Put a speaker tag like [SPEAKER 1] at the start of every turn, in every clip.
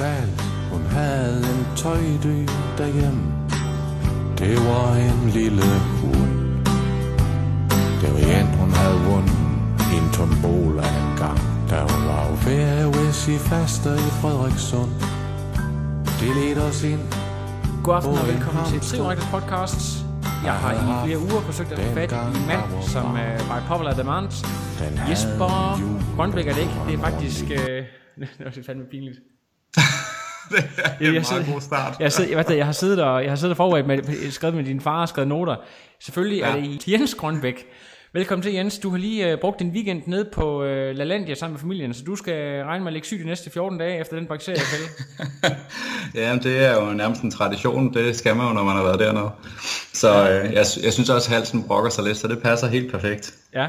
[SPEAKER 1] Og hun havde en tøjdø derhjemme. Det var en lille hund. Det var en, hun havde vundet i en tombola en gang, da hun var på ferie hos i faster i Frederikssund. Det ledte os ind.
[SPEAKER 2] God aften og velkommen
[SPEAKER 1] en
[SPEAKER 2] til Trioraktet podcast. Jeg har i flere uger forsøgt at få fat i en mand, som uh, by popular demand. Jesper. Grønbæk er det ikke. Det er faktisk... Uh, det er fandme pinligt.
[SPEAKER 3] Det er en
[SPEAKER 2] Jeg
[SPEAKER 3] meget
[SPEAKER 2] sidder-
[SPEAKER 3] god start.
[SPEAKER 2] Jeg, sidder, jeg, ved, jeg har siddet og jeg har siddet og forberedt med, skrevet med din far og skrevet noter. Selvfølgelig ja. er det Jens Grønbæk. Velkommen til Jens. Du har lige uh, brugt din weekend ned på uh, LaLandia sammen med familien, så du skal regne med at ligge syg de næste 14 dage efter den bakteriefælde.
[SPEAKER 3] Ja, det er jo nærmest en tradition. Det skal man jo, når man har været dernede. Så øh, jeg, jeg synes også, at halsen brokker sig lidt, så det passer helt perfekt.
[SPEAKER 2] Ja.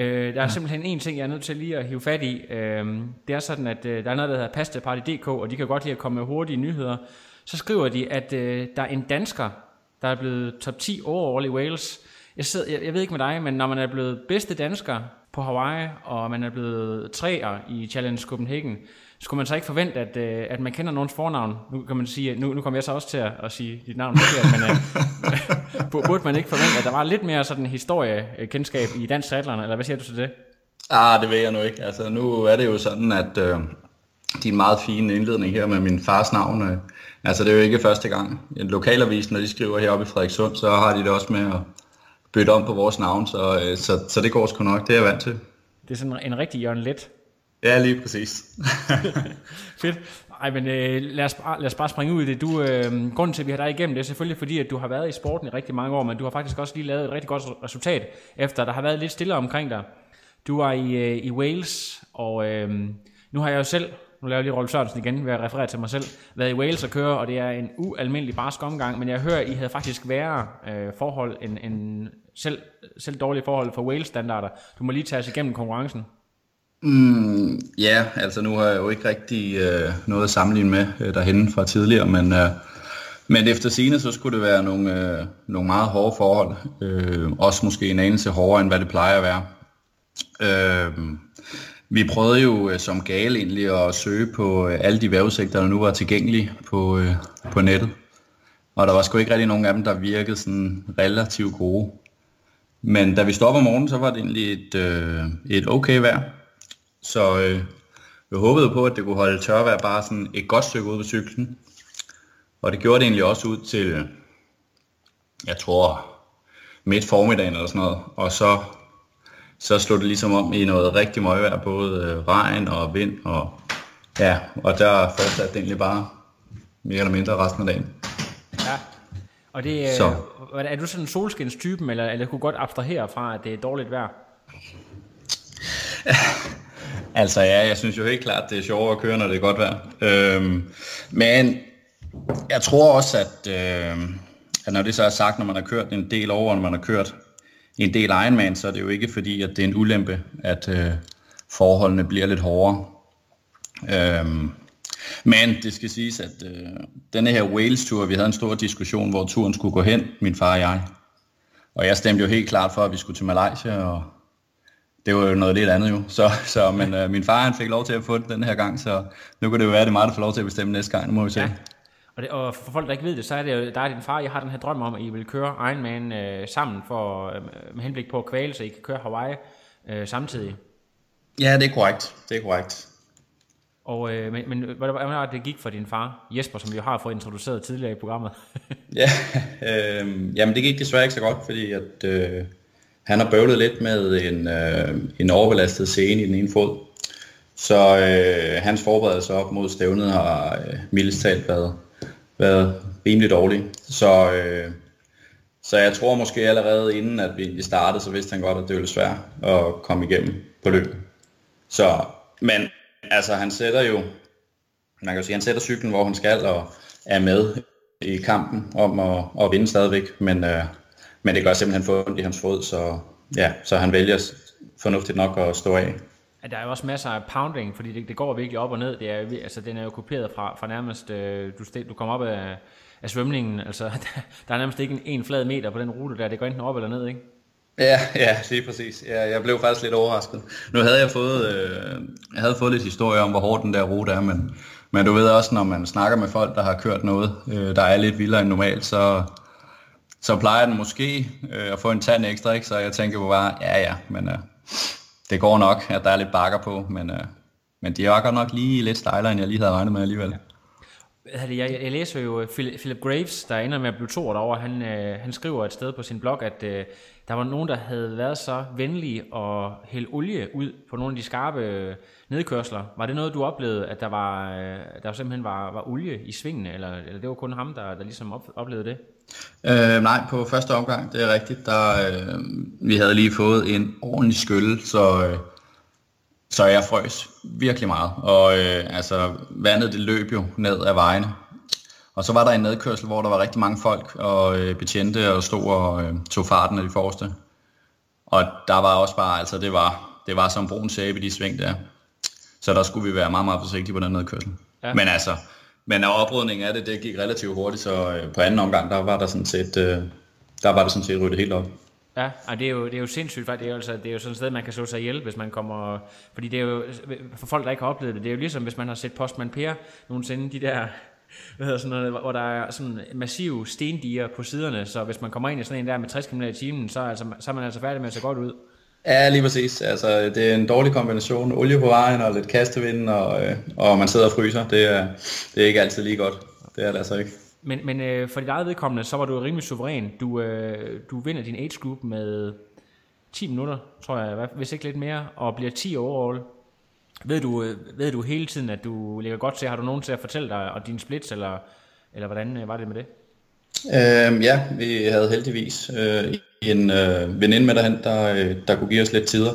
[SPEAKER 2] Øh, der er simpelthen en ting, jeg er nødt til lige at hive fat i. Øh, det er sådan, at øh, der er noget, der hedder pastaparty.dk, og de kan godt lide at komme med hurtige nyheder. Så skriver de, at øh, der er en dansker, der er blevet top 10 overall i Wales. Jeg, sidder, jeg, jeg ved ikke med dig, men når man er blevet bedste dansker på Hawaii, og man er blevet treer i Challenge Copenhagen, skulle man så ikke forvente, at, øh, at man kender nogens fornavn? Nu kan man sige, nu, nu kommer jeg så også til at, at sige dit navn forkert, men øh, burde man ikke forvente, at der var lidt mere sådan historiekendskab i dansk triathlon, eller hvad siger du til det?
[SPEAKER 3] Ah, det ved jeg nu ikke. Altså, nu er det jo sådan, at øh, din meget fine indledning her med min fars navn, øh, altså det er jo ikke første gang. En lokalavis, når de skriver heroppe i Frederikssund, så har de det også med at bytte om på vores navn, så, øh, så, så det går sgu nok. Det er jeg vant til.
[SPEAKER 2] Det er sådan en rigtig Jørgen Let.
[SPEAKER 3] Ja, lige præcis.
[SPEAKER 2] Fedt. Ej, men øh, lad, os bare, lad os bare springe ud i det. Du, øh, grunden til, at vi har dig igennem, det er selvfølgelig fordi, at du har været i sporten i rigtig mange år, men du har faktisk også lige lavet et rigtig godt resultat, efter der har været lidt stille omkring dig. Du var i, øh, i Wales, og øh, nu har jeg jo selv, nu laver jeg lige Rolf Sørensen igen, ved at referere til mig selv, været i Wales og køre, og det er en ualmindelig barsk omgang, men jeg hører, at I havde faktisk værre øh, forhold end, end selv, selv dårlige forhold for Wales-standarder. Du må lige tage os igennem konkurrencen.
[SPEAKER 3] Mm, ja, altså nu har jeg jo ikke rigtig øh, noget at sammenligne med øh, derhenne fra tidligere, men, øh, men efter sine så skulle det være nogle, øh, nogle meget hårde forhold. Øh, også måske en anelse hårdere, end hvad det plejer at være. Øh, vi prøvede jo øh, som gale egentlig at søge på øh, alle de vævesigter, der nu var tilgængelige på, øh, på nettet. Og der var sgu ikke rigtig nogen af dem, der virkede sådan relativt gode. Men da vi stod op om morgenen, så var det egentlig et, øh, et okay vejr. Så øh, jeg håbede på, at det kunne holde tørvejr bare sådan et godt stykke ud på cyklen. Og det gjorde det egentlig også ud til, jeg tror, midt formiddagen eller sådan noget. Og så, så slog det ligesom om i noget rigtig møgvejr, både øh, regn og vind. Og, ja, og der fortsatte det egentlig bare mere eller mindre resten af dagen.
[SPEAKER 2] Ja. Og det, øh,
[SPEAKER 3] Så.
[SPEAKER 2] er, er du sådan en solskinstypen, eller, eller kunne godt abstrahere fra, at det er dårligt vejr?
[SPEAKER 3] Altså ja, jeg synes jo helt klart, det er sjovere at køre, når det er godt vejr. Øhm, men jeg tror også, at, øh, at når det så er sagt, når man har kørt en del over, når man har kørt en del Ironman, så er det jo ikke fordi, at det er en ulempe, at øh, forholdene bliver lidt hårdere. Øhm, men det skal siges, at øh, denne her Wales-tur, vi havde en stor diskussion, hvor turen skulle gå hen, min far og jeg. Og jeg stemte jo helt klart for, at vi skulle til Malaysia, og det var jo noget lidt andet jo. Så, så men øh, min far han fik lov til at få den den her gang, så nu kan det jo være, at det er mig, der får lov til at bestemme næste gang. Nu må vi se.
[SPEAKER 2] Ja. Og, det, og for folk, der ikke ved det, så er det jo, der er din far, jeg har den her drøm om, at I vil køre Ironman øh, sammen for, øh, med henblik på at kvæle, så I kan køre Hawaii øh, samtidig.
[SPEAKER 3] ja, det er korrekt. Det er korrekt.
[SPEAKER 2] Og, øh, men, men hvordan hvordan var det, det gik for din far, Jesper, som vi jo har fået introduceret tidligere i programmet?
[SPEAKER 3] Ja, øh, jamen det gik desværre ikke så godt, fordi at, øh, han har bøvlet lidt med en, øh, en overbelastet scene i den ene fod. Så øh, hans forberedelse op mod stævnet har øh, mildest talt været, været rimelig dårlig. Så, øh, så jeg tror måske allerede inden at vi startede, så vidste han godt, at det ville svært at komme igennem på løbet. Så, men altså han sætter jo man kan jo sige, han sætter cyklen, hvor han skal, og er med i kampen om at, at vinde stadigvæk, men, øh, men det gør simpelthen få ondt i hans fod, så, ja, så han vælger fornuftigt nok at stå af.
[SPEAKER 2] Ja, der er jo også masser af pounding, fordi det, det går virkelig op og ned. Det er, altså, den er jo kopieret fra, fra nærmest, øh, du, du kommer op af, af svømningen, altså der, der er nærmest ikke en, en flad meter på den rute der, det går enten op eller ned, ikke?
[SPEAKER 3] Ja, ja, lige præcis. Ja, jeg blev faktisk lidt overrasket. Nu havde jeg fået, øh, jeg havde fået lidt historie om, hvor hård den der rute er, men, men du ved også, når man snakker med folk, der har kørt noget, øh, der er lidt vildere end normalt, så, så plejer den måske øh, at få en tand ekstra, ikke? så jeg tænker bare, ja ja, men øh, det går nok, at der er lidt bakker på, men, øh, men de er godt nok lige lidt stejlere, end jeg lige havde regnet med alligevel.
[SPEAKER 2] Ja jeg, jeg læser jo øh, Philip Graves, der ender med at blive to derovre. Han, øh, han skriver et sted på sin blog, at øh, der var nogen, der havde været så venlige at hælde olie ud på nogle af de skarpe øh, nedkørsler. Var det noget, du oplevede, at der, var, øh, der simpelthen var, var olie i svingene, eller, eller det var kun ham, der, der ligesom op, oplevede det?
[SPEAKER 3] Øh, nej, på første omgang, det er rigtigt. Der, øh, vi havde lige fået en ordentlig skyld, så, øh, så jeg frøs virkelig meget. Og øh, altså, vandet det løb jo ned ad vejene. Og så var der en nedkørsel, hvor der var rigtig mange folk og øh, betjente og stod og øh, tog farten af de forreste. Og der var også bare, altså det var, det var som brun sæbe i de sving der. Så der skulle vi være meget, meget forsigtige på den nedkørsel. Ja. Men altså, men oprydningen af det, det gik relativt hurtigt, så øh, på anden omgang, der var der sådan set, øh, der var det sådan set ryddet helt op.
[SPEAKER 2] Ja, og det er jo, det er jo sindssygt, faktisk. det er altså, det er jo sådan et sted, man kan slå sig ihjel, hvis man kommer... Fordi det er jo, for folk, der ikke har oplevet det, det er jo ligesom, hvis man har set Postman Per nogensinde, de der hvad hedder sådan noget, hvor der er sådan massive stendiger på siderne, så hvis man kommer ind i sådan en der med 60 km i timen, så, altså, så er man altså færdig med at se godt ud.
[SPEAKER 3] Ja, lige præcis. Altså, det er en dårlig kombination. Olie på vejen og lidt kastevind, og, øh, og man sidder og fryser. Det er, det er ikke altid lige godt. Det er det altså ikke.
[SPEAKER 2] Men, men øh, for dit eget vedkommende, så var du rimelig suveræn. Du, øh, du vinder din age group med 10 minutter, tror jeg, hvis ikke lidt mere, og bliver 10 overall. Ved du, øh, ved du hele tiden, at du ligger godt til? Har du nogen til at fortælle dig og dine splits, eller, eller hvordan øh, var det med det?
[SPEAKER 3] Øhm, ja, vi havde heldigvis øh, en øh, veninde med derhen, der, øh, der kunne give os lidt tider,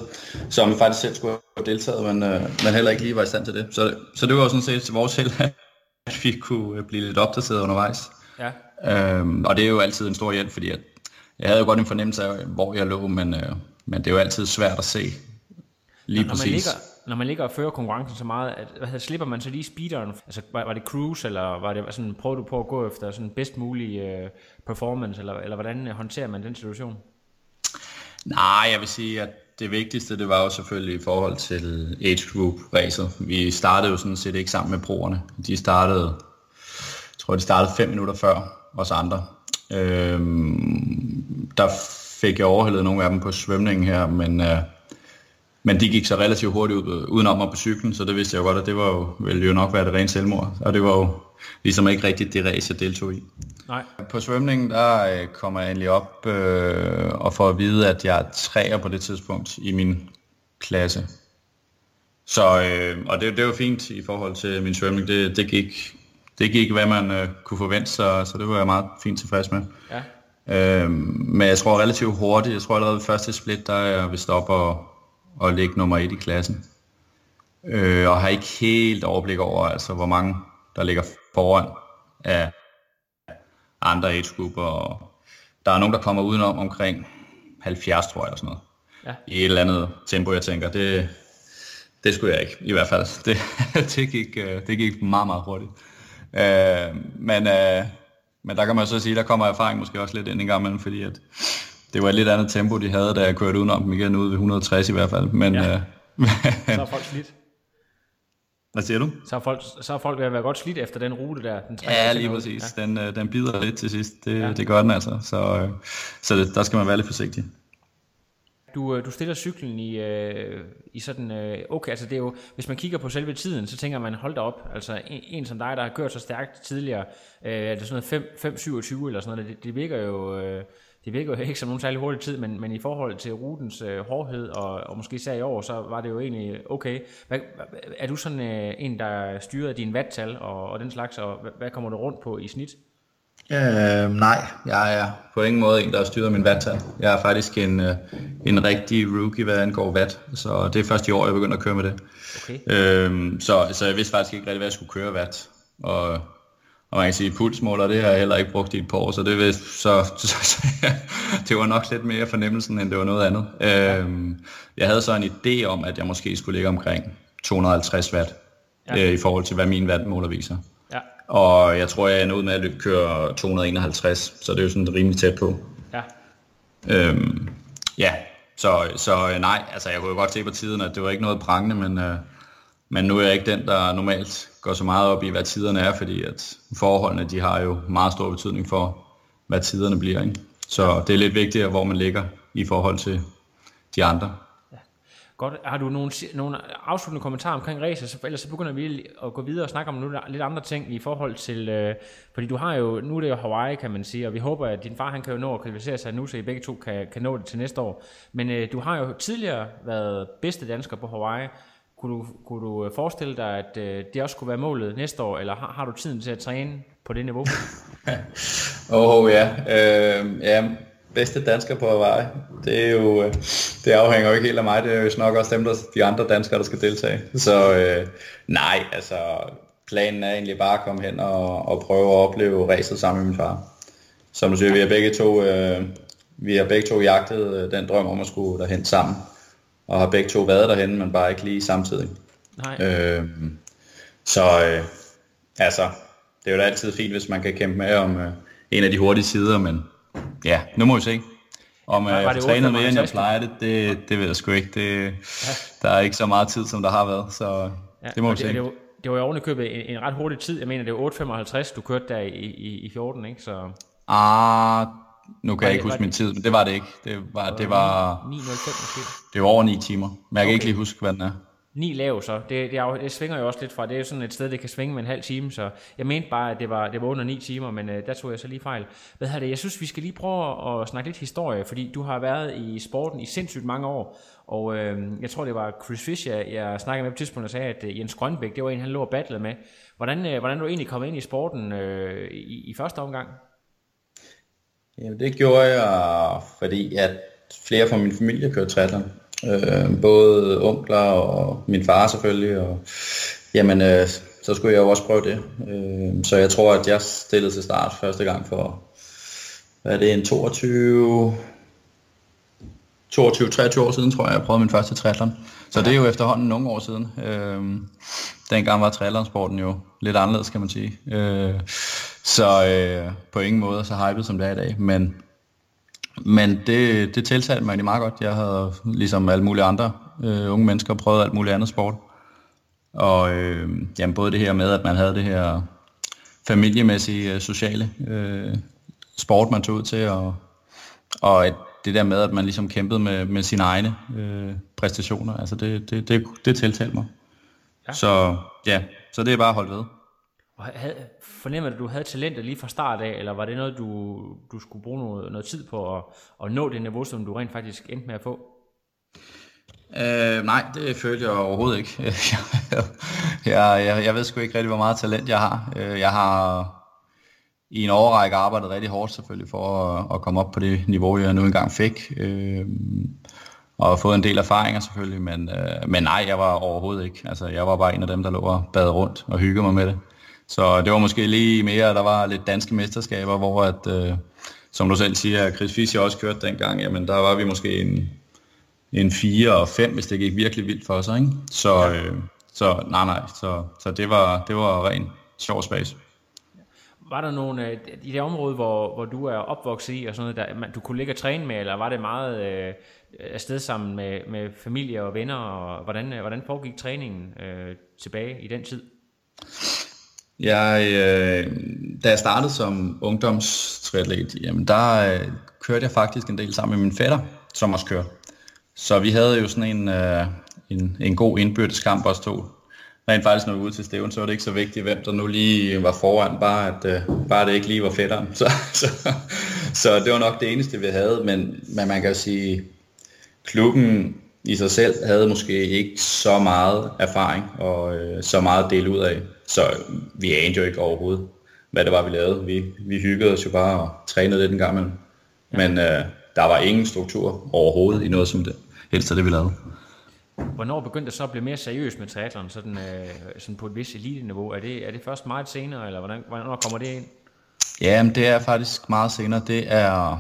[SPEAKER 3] som vi faktisk selv skulle have deltaget, men, øh, men heller ikke lige var i stand til det. Så, så det var jo sådan set vores held, vi kunne blive lidt opdateret undervejs. Ja. Øhm, og det er jo altid en stor hjælp, fordi at jeg havde jo godt en fornemmelse af, hvor jeg lå, men, øh, men det er jo altid svært at se lige
[SPEAKER 2] når
[SPEAKER 3] præcis.
[SPEAKER 2] Man ligger, når man ligger og fører konkurrencen så meget, at, hvad, slipper man så lige speederen? Altså, var, var det cruise, eller var det sådan, prøvede du på at gå efter sådan bedst mulig uh, performance, eller, eller hvordan håndterer man den situation?
[SPEAKER 3] Nej, jeg vil sige, at det vigtigste, det var jo selvfølgelig i forhold til age group racet. Vi startede jo sådan set ikke sammen med proerne. De startede, jeg tror de startede fem minutter før os andre. Øhm, der fik jeg overhældet nogle af dem på svømningen her, men, øh, men de gik så relativt hurtigt ud, udenom mig på cyklen, så det vidste jeg jo godt, at det var jo, ville jo nok være det rene selvmord. Og det var jo ligesom ikke rigtigt det race, jeg deltog i. Nej. På svømningen, der øh, kommer jeg endelig op øh, og får at vide, at jeg er træer på det tidspunkt i min klasse. Så, øh, og det, det var fint i forhold til min svømning. Det, det, gik, det gik, hvad man øh, kunne forvente, så, så det var jeg meget fint tilfreds med. Ja. Øh, men jeg tror relativt hurtigt, jeg tror allerede første split, der er jeg vist op og, og ligge nummer et i klassen. Øh, og har ikke helt overblik over, altså hvor mange der ligger foran af andre age-grupper. Og der er nogen, der kommer udenom omkring 70, tror jeg, eller sådan noget. Ja. I et eller andet tempo, jeg tænker, det, det skulle jeg ikke, i hvert fald. Det, det, gik, øh, det gik meget, meget hurtigt. Øh, men, øh, men der kan man så sige, der kommer erfaring måske også lidt ind i gang imellem, fordi at det var et lidt andet tempo, de havde, da jeg kørte udenom dem igen ude ved 160 i hvert fald. Men, ja. øh,
[SPEAKER 2] så er folk slidt.
[SPEAKER 3] Hvad siger du?
[SPEAKER 2] Så er folk, så er folk ved at være godt slidt efter den rute der. Den
[SPEAKER 3] ja, lige præcis. Ja. Den, øh, den bider lidt til sidst. Det, ja. det gør den altså. Så, øh, så det, der skal man være lidt forsigtig.
[SPEAKER 2] Du, øh, du stiller cyklen i, øh, i sådan, øh, okay, altså det er jo, hvis man kigger på selve tiden, så tænker man, hold da op, altså en, en som dig, der har kørt så stærkt tidligere, øh, er det sådan noget 5.27 eller sådan noget, det, det virker jo, øh, det virker jo ikke som nogen særlig hurtig tid, men, men i forhold til rutens øh, hårdhed, og, og måske især i år, så var det jo egentlig okay. Hvad, er du sådan øh, en, der styrer din vattal og, og den slags, og hvad, hvad kommer du rundt på i snit?
[SPEAKER 3] Øh, nej, jeg er på ingen måde en, der har styret min vattal. Jeg er faktisk en, øh, en rigtig rookie, hvad angår vat. Så det er først i år, jeg begynder at køre med det. Okay. Øhm, så, så jeg vidste faktisk ikke rigtig, hvad jeg skulle køre vat. Og, og man kan sige, pulsmåler, det har jeg heller ikke brugt i et par år, så det, så, så, så, så det var nok lidt mere fornemmelsen, end det var noget andet. Øhm, jeg havde så en idé om, at jeg måske skulle ligge omkring 250 watt, ja. øh, i forhold til, hvad min wattmåler viser. Og jeg tror, jeg ender ud med at køre 251, så det er jo sådan rimelig tæt på. Ja. Øhm, ja, så, så øh, nej, altså jeg kunne jo godt se på tiden, at det var ikke noget prangende, men, øh, men nu er jeg ikke den, der normalt går så meget op i, hvad tiderne er, fordi at forholdene, de har jo meget stor betydning for, hvad tiderne bliver. Ikke? Så det er lidt vigtigere, hvor man ligger i forhold til de andre.
[SPEAKER 2] Godt. Har du nogle, nogle afsluttende kommentarer omkring racet, så, ellers så begynder vi at gå videre og snakke om nogle lidt andre ting i forhold til, øh, fordi du har jo, nu er det jo Hawaii, kan man sige, og vi håber, at din far han kan jo nå at kvalificere sig nu, så I begge to kan, kan nå det til næste år. Men øh, du har jo tidligere været bedste dansker på Hawaii. Kunne du, kunne du øh, forestille dig, at øh, det også skulle være målet næste år, eller har, har du tiden til at træne på det niveau?
[SPEAKER 3] Åh oh, ja, øh, ja bedste dansker på vej. Det, er jo, øh, det afhænger jo ikke helt af mig, det er jo nok også dem, der, de andre danskere, der skal deltage. Så øh, nej, altså planen er egentlig bare at komme hen og, og prøve at opleve racet sammen med min far. Som du siger, vi har begge to, øh, vi har begge to jagtet øh, den drøm om at skulle derhen sammen. Og har begge to været derhen, men bare ikke lige samtidig. Nej. Øh, så øh, altså, det er jo da altid fint, hvis man kan kæmpe med om øh, en af de hurtige sider, men Ja, nu må vi se. Om jeg har trænet mere, end jeg plejer det, det, det ved jeg sgu ikke. Det, ja. Der er ikke så meget tid, som der har været, så ja, det må vi se. Det,
[SPEAKER 2] det var jo ovenikøbet en, en ret hurtig tid. Jeg mener, det var 8.55, du kørte der i, i, i 14, ikke? Så...
[SPEAKER 3] Ah, nu kan jeg ikke huske min tid, men det var det ikke. Det var, det var, 9.05 måske. Det var over 9 timer, men jeg okay. kan ikke lige huske, hvad den er.
[SPEAKER 2] 9 lav så. Det, det, er, det svinger jo også lidt fra, det er sådan et sted, det kan svinge med en halv time, så jeg mente bare, at det var, det var under 9 timer, men uh, der tog jeg så lige fejl. Hvad har det? Jeg synes, vi skal lige prøve at snakke lidt historie, fordi du har været i sporten i sindssygt mange år, og uh, jeg tror, det var Chris Fisher, jeg snakkede med på tidspunkt, og sagde, at uh, Jens Grønbæk, det var en, han lå og battlede med. Hvordan, uh, hvordan du egentlig kommet ind i sporten uh, i, i første omgang?
[SPEAKER 3] Jamen, det gjorde jeg, fordi at flere fra min familie kørte triathlon. Øh, både onkler og min far selvfølgelig. Og, jamen, øh, så skulle jeg jo også prøve det. Øh, så jeg tror, at jeg stillede til start første gang for, hvad er det, en 22... 22-23 år siden, tror jeg, jeg prøvede min første triathlon. Så det er jo efterhånden nogle år siden. Øh, dengang var triathlonsporten jo lidt anderledes, kan man sige. Øh, så øh, på ingen måde så hypet som det er i dag. Men men det, det tiltalte mig egentlig meget godt. Jeg havde ligesom alle mulige andre øh, unge mennesker prøvet alt muligt andet sport. Og øh, jamen, både det her med, at man havde det her familiemæssige, øh, sociale øh, sport, man tog ud til, og, og at det der med, at man ligesom kæmpede med, med sine egne øh, præstationer, altså det, det, det, det tiltalte mig. Ja. Så ja, så det er bare holdt ved.
[SPEAKER 2] Og havde, fornemmer du, at du havde talentet lige fra start af, eller var det noget, du, du skulle bruge noget, noget tid på at, at nå det niveau, som du rent faktisk endte med at få?
[SPEAKER 3] Øh, nej, det følte jeg overhovedet ikke. jeg, jeg, jeg ved sgu ikke rigtig, hvor meget talent jeg har. Øh, jeg har i en overrække arbejdet rigtig hårdt selvfølgelig for at, at komme op på det niveau, jeg nu engang fik. Øh, og fået en del erfaringer selvfølgelig, men, øh, men nej, jeg var overhovedet ikke. Altså, jeg var bare en af dem, der lå og bad rundt og hyggede mig med det. Så det var måske lige mere, der var lidt danske mesterskaber, hvor at, øh, som du selv siger, Chris Fischer også kørte dengang, jamen der var vi måske en, en 4 og 5, hvis det gik virkelig vildt for os, ikke? Så, øh, så nej, nej, så, så det var, det var ren sjov space.
[SPEAKER 2] Var der nogen øh, i det område, hvor, hvor du er opvokset i, og sådan noget, der, man, du kunne ligge og træne med, eller var det meget øh, afsted sammen med, med familie og venner, og hvordan, øh, hvordan foregik træningen øh, tilbage i den tid?
[SPEAKER 3] Jeg, øh, da jeg startede som ungdomstriatlet, jamen der øh, kørte jeg faktisk en del sammen med min fætter, som også kører. Så vi havde jo sådan en, øh, en, en god indbyrdes kamp også to. Rent faktisk, når vi var ude til Steven, så var det ikke så vigtigt, hvem der nu lige var foran, bare at øh, bare det ikke lige var fætteren. Så, så, så det var nok det eneste, vi havde, men, men man kan jo sige, klubben i sig selv havde måske ikke så meget erfaring og øh, så meget at dele ud af. Så vi anede jo ikke overhovedet, hvad det var, vi lavede. Vi, vi hyggede os jo bare og trænede lidt en gang imellem. Men øh, der var ingen struktur overhovedet i noget som det helst af det, vi lavede.
[SPEAKER 2] Hvornår begyndte det så at blive mere seriøst med triathlon, sådan, øh, sådan på et vis elite-niveau? Er det, er det først meget senere, eller hvordan, hvornår kommer det ind?
[SPEAKER 3] Ja, men det er faktisk meget senere. Det er...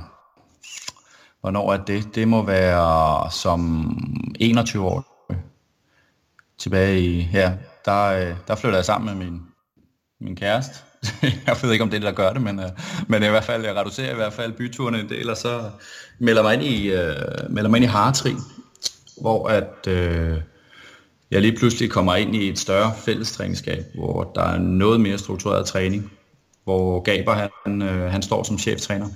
[SPEAKER 3] Hvornår er det? Det må være som 21 år tilbage i her. Der, øh, der flytter jeg sammen med min, min kæreste. jeg ved ikke, om det er det, der gør det, men, øh, men i hvert fald, jeg reducerer i hvert fald byturene en del, og så melder mig ind i, uh, melder mig ind i Hartri, hvor at, uh, jeg lige pludselig kommer ind i et større fællestræningsskab, hvor der er noget mere struktureret træning, hvor Gaber han, han står som cheftræner.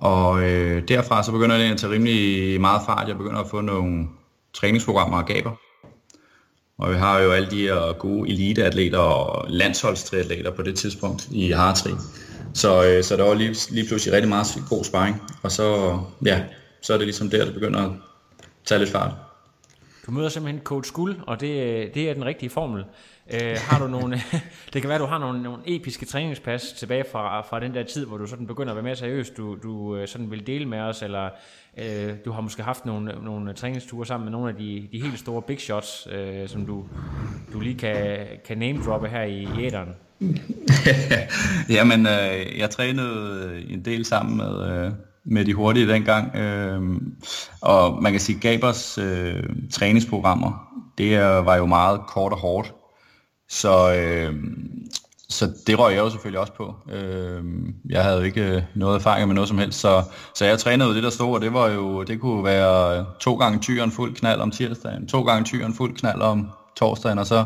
[SPEAKER 3] Og øh, derfra så begynder det at tage rimelig meget fart. Jeg begynder at få nogle træningsprogrammer og Gaber. Og vi har jo alle de her gode eliteatleter og landsholdstriatleter på det tidspunkt i Hartri. Så, øh, så der var lige, lige pludselig rigtig meget god sparring. Og så, ja, så er det ligesom der, det begynder at tage lidt fart.
[SPEAKER 2] Du møder simpelthen coach Skuld, og det, øh, det er den rigtige formel. Øh, har du nogle, det kan være, du har nogle, nogle episke træningspas tilbage fra, fra den der tid, hvor du sådan begynder at være mere seriøs, du, du øh, sådan vil dele med os, eller øh, du har måske haft nogle, nogle træningsture sammen med nogle af de, de helt store big shots, øh, som du, du lige kan, kan name-droppe her i, i æderen.
[SPEAKER 3] Jamen, øh, jeg trænede en del sammen med, øh, med de hurtige dengang. Øh, og man kan sige, Gabers øh, træningsprogrammer, det var jo meget kort og hårdt. Så, øh, så det røg jeg jo selvfølgelig også på. Øh, jeg havde jo ikke noget erfaring med noget som helst, så, så jeg trænede det, der stod, og det var jo, det kunne være to gange tyren fuld knald om tirsdagen, to gange tyren fuld knald om torsdagen, og så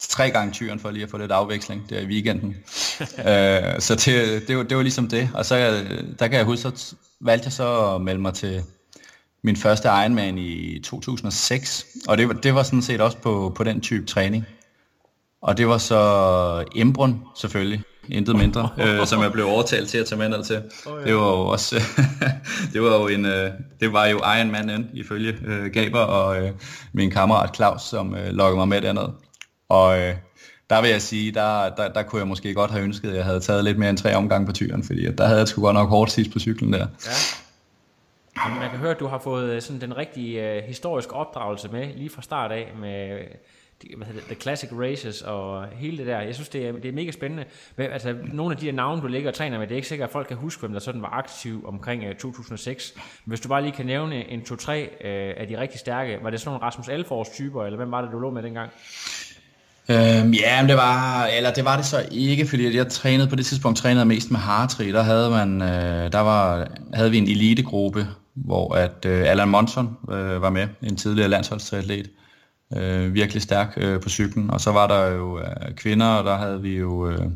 [SPEAKER 3] tre gange tyren for lige at få lidt afveksling der i weekenden. øh, så det, det, var, det var ligesom det. Og så der kan jeg huske, så valgte jeg så at melde mig til min første Ironman i 2006. Og det, det var sådan set også på, på den type træning. Og det var så Embrun selvfølgelig, intet mindre, øh, som jeg blev overtalt til at tage med ned til. Oh, ja. Det var jo også, det var jo en, øh, det var jo Ironman ifølge øh, Gaber og øh, min kammerat Claus, som øh, lokkede mig med derned. Og øh, der vil jeg sige, der, der, der kunne jeg måske godt have ønsket, at jeg havde taget lidt mere end tre omgange på tyren, fordi der havde jeg sgu godt nok hårdt sidst på cyklen der. Ja.
[SPEAKER 2] Jamen, man kan høre, at du har fået øh, sådan den rigtige uh, historiske opdragelse med lige fra start af med hvad hedder det, The Classic Races og hele det der. Jeg synes, det er, det er mega spændende. Men, altså, nogle af de der navne, du ligger og træner med, det er ikke sikkert, at folk kan huske, hvem der sådan var aktiv omkring øh, uh, 2006. Men hvis du bare lige kan nævne en 2-3 uh, øh, af de rigtig stærke, var det sådan nogle Rasmus Alfors typer, eller hvem var det, du lå med dengang?
[SPEAKER 3] Øhm, ja, men det var, eller det var det så ikke, fordi jeg trænede på det tidspunkt trænede mest med Hartree. Der havde man, øh, der var, havde vi en elitegruppe, hvor at øh, Allan Monson øh, var med, en tidligere landsholdstratlet, øh, virkelig stærk øh, på cyklen. Og så var der jo øh, kvinder, og der havde vi jo øh,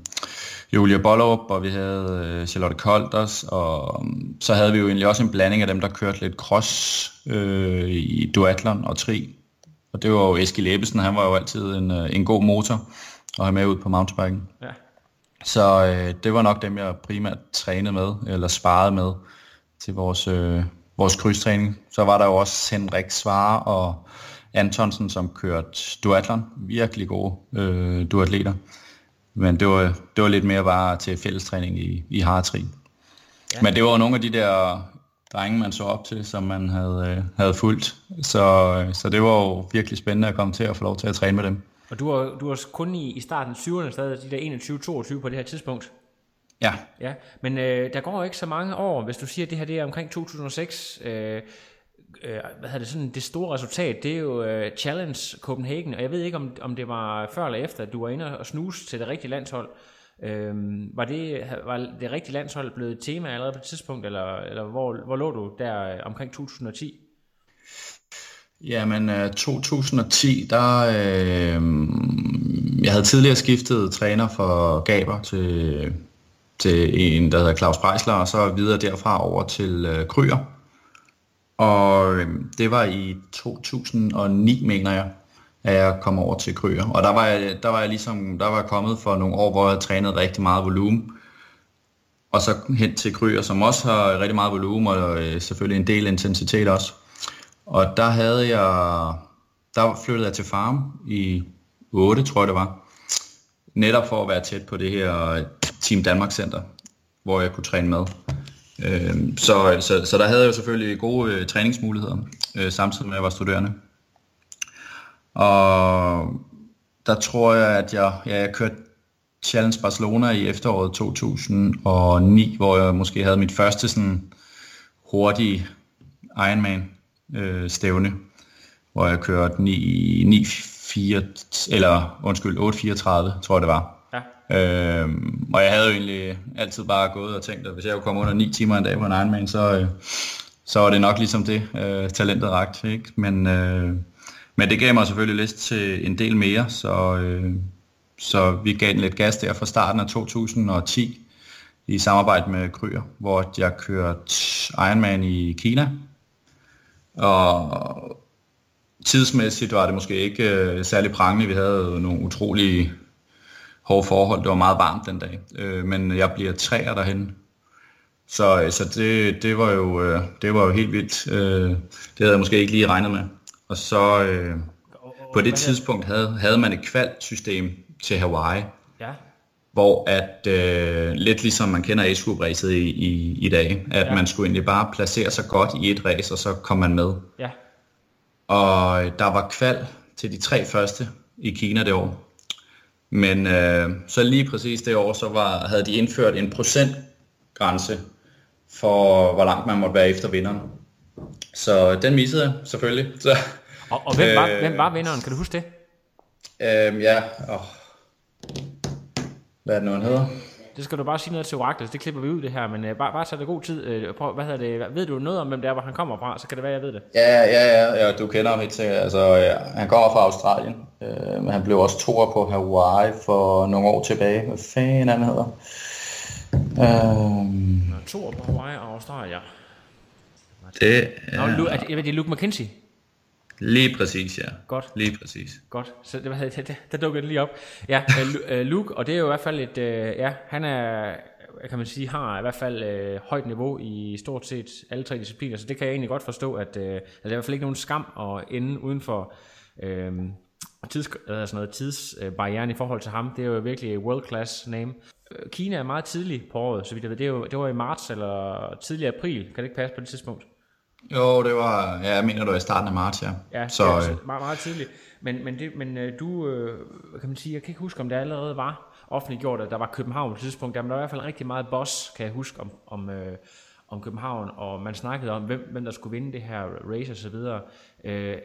[SPEAKER 3] Julia Bollerup, og vi havde øh, Charlotte Kolders, og um, så havde vi jo egentlig også en blanding af dem, der kørte lidt cross øh, i duatlon og tri. Og det var jo Eskild Ebbesen, han var jo altid en, øh, en god motor at have med ud på mountainbiken. Ja. Så øh, det var nok dem, jeg primært trænede med, eller sparede med til vores, øh, vores krydstræning. Så var der jo også Henrik Svare og Antonsen, som kørte duatlon. Virkelig gode øh, duatleter. Men det var, det var lidt mere bare til fællestræning i, i Hartri. Ja. Men det var nogle af de der drenge, man så op til, som man havde, øh, havde fulgt. Så, øh, så det var jo virkelig spændende at komme til at få lov til at træne med dem.
[SPEAKER 2] Og du var, du var kun i, i starten af 20'erne stadig, de der 21-22 på det her tidspunkt?
[SPEAKER 3] Ja.
[SPEAKER 2] Ja, men øh, der går jo ikke så mange år, hvis du siger, at det her det er omkring 2006. Øh, øh, hvad hedder det, sådan, det store resultat, det er jo uh, Challenge Copenhagen, og jeg ved ikke, om, om det var før eller efter, at du var inde og snuse til det rigtige landshold. Øhm, var, det, var det rigtige landshold blevet et tema allerede på et tidspunkt, eller, eller hvor, hvor lå du der øh, omkring 2010?
[SPEAKER 3] Jamen, 2010, der... Øh, jeg havde tidligere skiftet træner for Gaber til, til en, der hedder Claus Breisler, og så videre derfra over til øh, Kryer. Og øhm, det var i 2009, mener jeg at jeg kom over til Kryer. Og der var jeg, der var jeg ligesom, der var jeg kommet for nogle år, hvor jeg trænede rigtig meget volumen. Og så hen til Kryer, som også har rigtig meget volumen, og øh, selvfølgelig en del intensitet også. Og der havde jeg, der flyttede jeg til Farm i 8, tror jeg det var. Netop for at være tæt på det her øh, Team Danmark Center, hvor jeg kunne træne med. Øh, så, så, så der havde jeg jo selvfølgelig gode øh, træningsmuligheder, øh, samtidig med at jeg var studerende. Og der tror jeg, at jeg, ja, jeg kørte Challenge Barcelona i efteråret 2009, hvor jeg måske havde mit første sådan hurtige Ironman øh, stævne, hvor jeg kørte 9, 9 4, eller undskyld, 8.34, tror jeg det var. Øh, Øhm, og jeg havde jo egentlig altid bare gået og tænkt, at hvis jeg kunne komme under 9 timer en dag på en Ironman, så, øh, så var det nok ligesom det, øh, talentet ragt. Ikke? Men, øh, men det gav mig selvfølgelig lyst til en del mere, så, øh, så vi gav den lidt gas der fra starten af 2010 i samarbejde med Kryer, hvor jeg kørte Ironman i Kina. Og tidsmæssigt var det måske ikke øh, særlig prangende. Vi havde nogle utrolige hårde forhold. Det var meget varmt den dag. Øh, men jeg bliver træer derhen. Så, øh, så det, det, var jo, øh, det var jo helt vildt. Øh, det havde jeg måske ikke lige regnet med. Og så øh, på det tidspunkt havde, havde man et kvalsystem til Hawaii. Ja. Hvor at, øh, lidt ligesom man kender Ace Group racet i, i, i dag, at ja. man skulle egentlig bare placere sig godt i et race, og så kom man med. Ja. Og der var kval til de tre første i Kina det år. Men øh, så lige præcis det år, så var, havde de indført en procentgrænse for, hvor langt man måtte være efter vinderen. Så den missede jeg selvfølgelig. Så,
[SPEAKER 2] og, og hvem, var, øh, hvem var vinderen? Kan du huske det?
[SPEAKER 3] Øh, ja, åh. hvad er det nu, han hedder?
[SPEAKER 2] Det skal du bare sige noget til Oraklet, det klipper vi ud det her, men uh, bare, bare tage det god tid. Uh, prøv, hvad hedder det, ved du noget om, hvem det er, hvor han kommer fra, så kan det være, jeg ved det.
[SPEAKER 3] Ja, ja, ja, ja du kender ham helt sikkert. Altså, ja, han kommer fra Australien, uh, men han blev også toer på Hawaii for nogle år tilbage. Hvad fanden han hedder?
[SPEAKER 2] Uh, toer på Hawaii og Australien.
[SPEAKER 3] Det
[SPEAKER 2] er... Nå, er det, er det Luke McKenzie?
[SPEAKER 3] Lige præcis, ja.
[SPEAKER 2] Godt.
[SPEAKER 3] Lige præcis.
[SPEAKER 2] Godt. Så det, det, det, der dukkede det lige op. Ja, uh, Luke, og det er jo i hvert fald et, uh, ja, han er, kan man sige, har i hvert fald uh, højt niveau i stort set alle tre discipliner, så det kan jeg egentlig godt forstå, at uh, altså, der er i hvert fald ikke nogen skam at ende uden for uh, tids, sådan noget tidsbarrieren i forhold til ham. Det er jo virkelig world class name. Kina er meget tidlig på året, så vidt jeg ved. Det, er jo, det var i marts eller tidlig april. Kan det ikke passe på det tidspunkt?
[SPEAKER 3] Jo, det var, ja, jeg mener, var i starten af marts, ja.
[SPEAKER 2] Ja, så, ja, så øh, meget, meget tidligt. Men, men, det, men øh, du, øh, kan man sige, jeg kan ikke huske, om det allerede var offentliggjort, at der var København på et tidspunkt. Der var i hvert fald rigtig meget boss, kan jeg huske, om, om, øh, om København, og man snakkede om, hvem, hvem der skulle vinde det her race og så videre. Øh,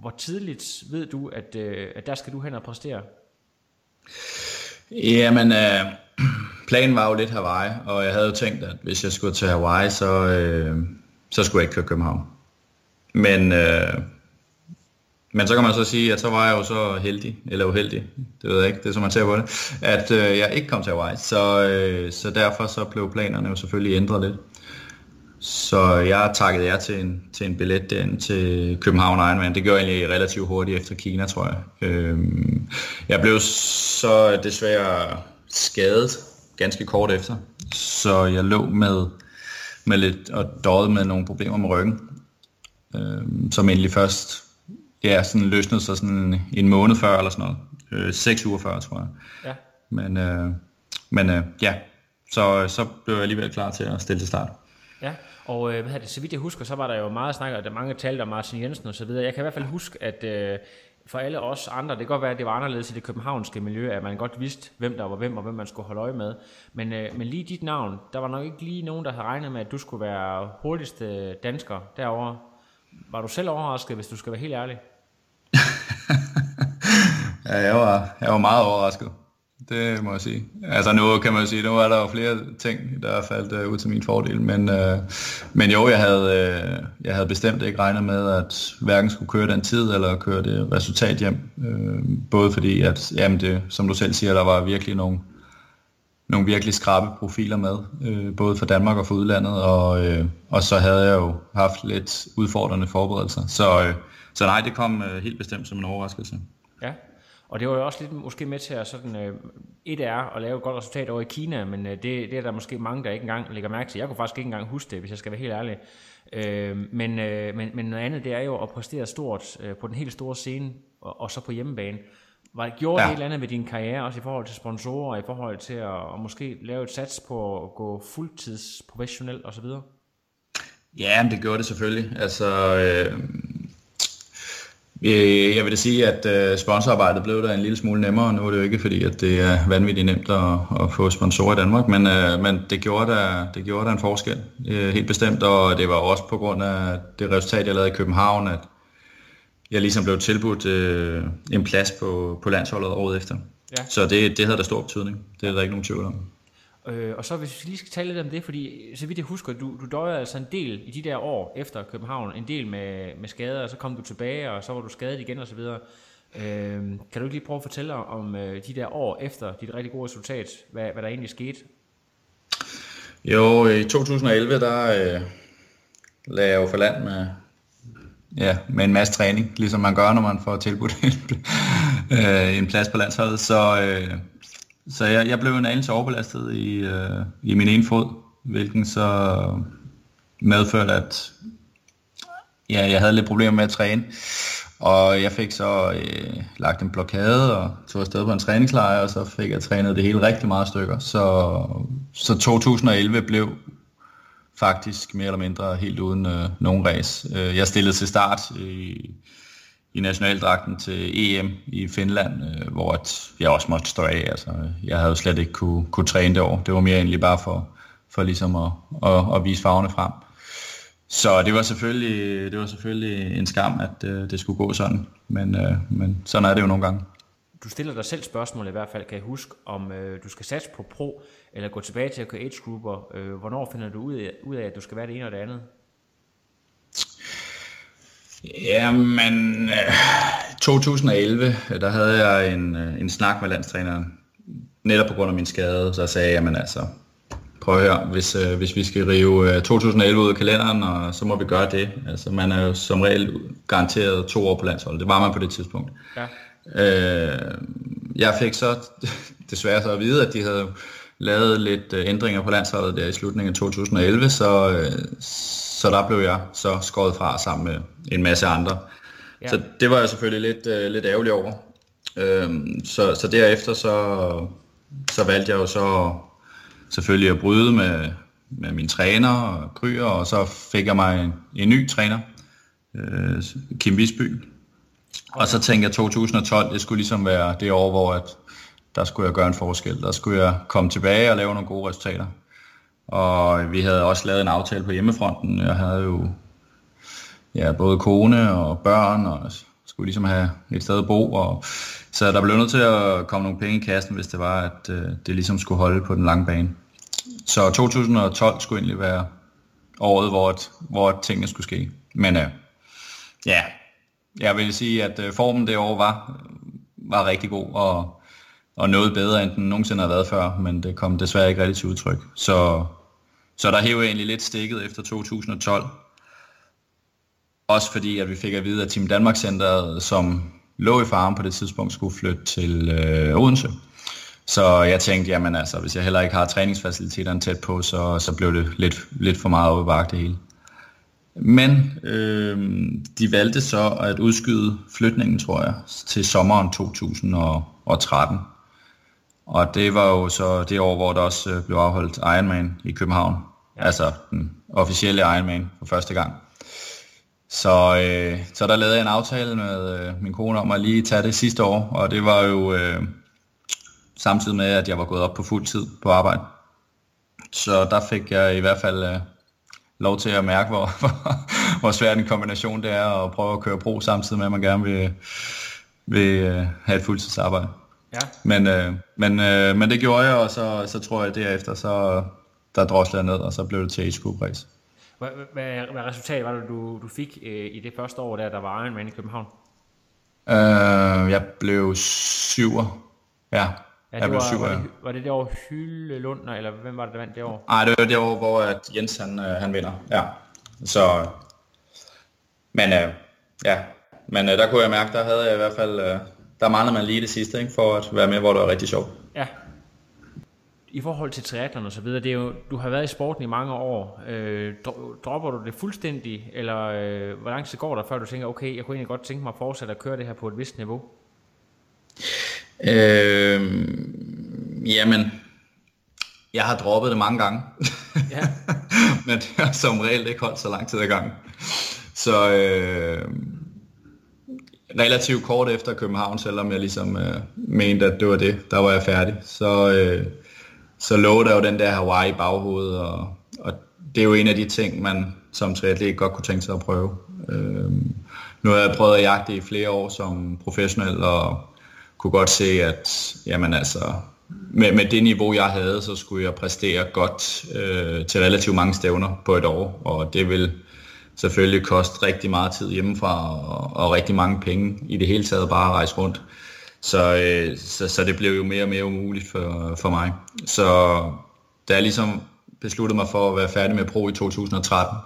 [SPEAKER 2] hvor tidligt ved du, at, øh, at der skal du hen og præstere?
[SPEAKER 3] Jamen, øh, planen var jo lidt Hawaii, og jeg havde jo tænkt, at hvis jeg skulle til Hawaii, så, øh, så skulle jeg ikke køre København. Men, øh, men så kan man så sige, at så var jeg jo så heldig, eller uheldig, det ved jeg ikke, det er som man ser på det, at øh, jeg ikke kom til Hawaii. Så, øh, så derfor så blev planerne jo selvfølgelig ændret lidt. Så jeg takkede jer til en, til en billet derinde til København Ironman. Det gjorde jeg egentlig relativt hurtigt efter Kina, tror jeg. Øhm, jeg blev så desværre skadet ganske kort efter, så jeg lå med med lidt, og døjet med nogle problemer med ryggen, øh, som endelig først ja, sådan løsnede sig sådan en, en måned før, eller sådan noget. Øh, seks uger før, tror jeg. Ja. Men, øh, men øh, ja, så, så blev jeg alligevel klar til at stille til start.
[SPEAKER 2] Ja, og øh, hvad det, så vidt jeg husker, så var der jo meget snak, og der mange talte om Martin Jensen og så videre. Jeg kan i hvert fald huske, at øh, for alle os andre, det kan godt være, at det var anderledes i det københavnske miljø, at man godt vidste, hvem der var hvem, og hvem man skulle holde øje med. Men, øh, men lige dit navn, der var nok ikke lige nogen, der havde regnet med, at du skulle være hurtigste dansker derovre. Var du selv overrasket, hvis du skal være helt ærlig?
[SPEAKER 3] ja, jeg var, jeg var meget overrasket det må jeg sige. Altså nu kan man jo sige, nu er der jo flere ting, der er faldt uh, øh, ud til min fordel, men, øh, men jo, jeg havde, øh, jeg havde bestemt ikke regnet med, at hverken skulle køre den tid, eller køre det resultat hjem. Øh, både fordi, at, jamen det, som du selv siger, der var virkelig nogle, nogle virkelig skrabe profiler med, øh, både for Danmark og for udlandet, og, øh, og så havde jeg jo haft lidt udfordrende forberedelser. Så, øh, så nej, det kom øh, helt bestemt som en overraskelse.
[SPEAKER 2] Og det var jo også lidt måske med til at sådan, øh, et er at lave et godt resultat over i Kina, men øh, det, det er der måske mange, der ikke engang lægger mærke til. Jeg kunne faktisk ikke engang huske det, hvis jeg skal være helt ærlig. Øh, men, øh, men, men noget andet, det er jo at præstere stort øh, på den helt store scene, og, og så på hjemmebane. Var det gjort
[SPEAKER 3] Ja.
[SPEAKER 2] ja. et eller andet ved din karriere, også i forhold til sponsorer, i forhold til at, at måske lave et sats på at gå fuldtids professionel osv.?
[SPEAKER 3] Ja, men det gjorde det selvfølgelig. Altså, øh, jeg vil da sige, at øh, sponsorarbejdet blev der en lille smule nemmere. Nu er det jo ikke fordi, at det er vanvittigt nemt at, at få sponsorer i Danmark, men, øh, men det, gjorde der, det gjorde der en forskel, øh, helt bestemt. Og det var også på grund af det resultat, jeg lavede i København, at jeg ligesom blev tilbudt øh, en plads på, på landsholdet året efter.
[SPEAKER 2] Ja.
[SPEAKER 3] Så det, det havde der stor betydning. Det er der ikke nogen tvivl om.
[SPEAKER 2] Øh, og så hvis vi lige skal tale lidt om det, fordi så vidt jeg husker, du, du døjede altså en del i de der år efter København, en del med, med skader, og så kom du tilbage, og så var du skadet igen osv. Øh, kan du ikke lige prøve at fortælle om øh, de der år efter dit rigtig gode resultat, hvad, hvad der egentlig skete?
[SPEAKER 3] Jo, i 2011, der øh, lagde jeg jo for land med, ja, med en masse træning, ligesom man gør, når man får tilbudt en, øh, en plads på landsholdet. Så, øh, så jeg, jeg blev en anelse overbelastet i, øh, i min ene fod, hvilken så medførte, at ja, jeg havde lidt problemer med at træne. Og jeg fik så øh, lagt en blokade og tog afsted på en træningslejr, og så fik jeg trænet det hele rigtig meget stykker. Så, så 2011 blev faktisk mere eller mindre helt uden øh, nogen race. Øh, jeg stillede til start i, i nationaldragten til EM i Finland, øh, hvor at jeg også måtte stå af. Altså, jeg havde jo slet ikke kunne, kunne træne det år. Det var mere egentlig bare for, for ligesom at, at, at vise farverne frem. Så det var selvfølgelig, det var selvfølgelig en skam, at øh, det skulle gå sådan. Men, øh, men sådan er det jo nogle gange.
[SPEAKER 2] Du stiller dig selv spørgsmål i hvert fald, kan jeg huske, om øh, du skal satse på pro, eller gå tilbage til at køre age grupper. Øh, hvornår finder du ud af, ud af, at du skal være det ene og det andet?
[SPEAKER 3] Jamen, øh, 2011, der havde jeg en, øh, en snak med landstræneren, netop på grund af min skade, så sagde jeg, jamen altså, prøv høre, hvis, øh, hvis vi skal rive øh, 2011 ud af kalenderen, og så må vi gøre det. Altså, man er jo som regel garanteret to år på landsholdet. Det var man på det tidspunkt.
[SPEAKER 2] Ja.
[SPEAKER 3] Øh, jeg fik så desværre så at vide, at de havde lavet lidt øh, ændringer på landsholdet der i slutningen af 2011, så, øh, så der blev jeg så skåret fra sammen med en masse andre.
[SPEAKER 2] Ja.
[SPEAKER 3] Så det var jeg selvfølgelig lidt, øh, lidt ærgerlig over. Øh, så, så derefter så, så valgte jeg jo så selvfølgelig at bryde med, med min træner og Kryer, og så fik jeg mig en, en ny træner, øh, Kim Visby. Og så tænkte jeg 2012, det skulle ligesom være det år, hvor at, der skulle jeg gøre en forskel. Der skulle jeg komme tilbage og lave nogle gode resultater. Og vi havde også lavet en aftale på hjemmefronten. Jeg havde jo ja, både kone og børn, og skulle ligesom have et sted at bo. Og, så der blev nødt til at komme nogle penge i kassen, hvis det var, at øh, det ligesom skulle holde på den lange bane. Så 2012 skulle egentlig være året, hvor, at, hvor tingene skulle ske. Men øh, ja, jeg vil sige, at øh, formen det år var, var rigtig god, og, og noget bedre, end den nogensinde har været før, men det kom desværre ikke rigtig til udtryk. Så, så der hæver jeg egentlig lidt stikket efter 2012. Også fordi, at vi fik at vide, at Team Danmark Centeret, som lå i farm på det tidspunkt, skulle flytte til øh, Odense. Så jeg tænkte, jamen altså, hvis jeg heller ikke har træningsfaciliteterne tæt på, så, så blev det lidt, lidt for meget overbagt det hele. Men øh, de valgte så at udskyde flytningen, tror jeg, til sommeren 2013. Og det var jo så det år, hvor der også øh, blev afholdt Ironman i København. Altså den officielle Ironman for første gang. Så, øh, så der lavede jeg en aftale med øh, min kone om at lige tage det sidste år, og det var jo øh, samtidig med, at jeg var gået op på fuld tid på arbejde. Så der fik jeg i hvert fald øh, lov til at mærke, hvor, hvor, hvor svært en kombination det er at prøve at køre pro samtidig med, at man gerne vil, vil øh, have et fuldtidsarbejde.
[SPEAKER 2] Ja.
[SPEAKER 3] Men, øh, men, øh, men det gjorde jeg, og så, så tror jeg derefter, så der droslede ned, og så blev det til race.
[SPEAKER 2] Hvad, hvad, hvad resultat var det, du, du fik øh, i det første år, der, der var Ironman i København?
[SPEAKER 3] Øh, jeg blev syver. Ja,
[SPEAKER 2] Ja,
[SPEAKER 3] jeg blev
[SPEAKER 2] var,
[SPEAKER 3] syver.
[SPEAKER 2] var, det, var det det år Hylde Lund, eller hvem var det, der vandt det år?
[SPEAKER 3] Nej, det var det år, hvor at Jens han, øh, han vinder. Ja. Så, men øh, ja, men øh, der kunne jeg mærke, der havde jeg i hvert fald, øh, der manglede man lige det sidste, ikke, for at være med, hvor det var rigtig sjovt.
[SPEAKER 2] Ja. I forhold til triathlon og så videre, det er jo, du har været i sporten i mange år. Øh, dro- dropper du det fuldstændig, eller øh, hvor lang tid går der, før du tænker, okay, jeg kunne egentlig godt tænke mig at fortsætte at køre det her på et vist niveau?
[SPEAKER 3] Øh, jamen, jeg har droppet det mange gange.
[SPEAKER 2] Ja.
[SPEAKER 3] Men det har som regel ikke holdt så lang tid ad gangen. Så øh, relativt kort efter København, selvom jeg ligesom øh, mente, at det var det, der var jeg færdig, så, øh, så lå der jo den der Hawaii i baghovedet, og, og det er jo en af de ting, man som triatlet godt kunne tænke sig at prøve. Øh, nu har jeg prøvet at jagte i flere år som professionel, og kunne godt se, at jamen altså, med, med det niveau, jeg havde, så skulle jeg præstere godt øh, til relativt mange stævner på et år, og det vil selvfølgelig koste rigtig meget tid hjemmefra, og, og rigtig mange penge i det hele taget bare at rejse rundt. Så, øh, så, så det blev jo mere og mere umuligt for, for mig. Så da jeg ligesom besluttede mig for at være færdig med pro i 2013,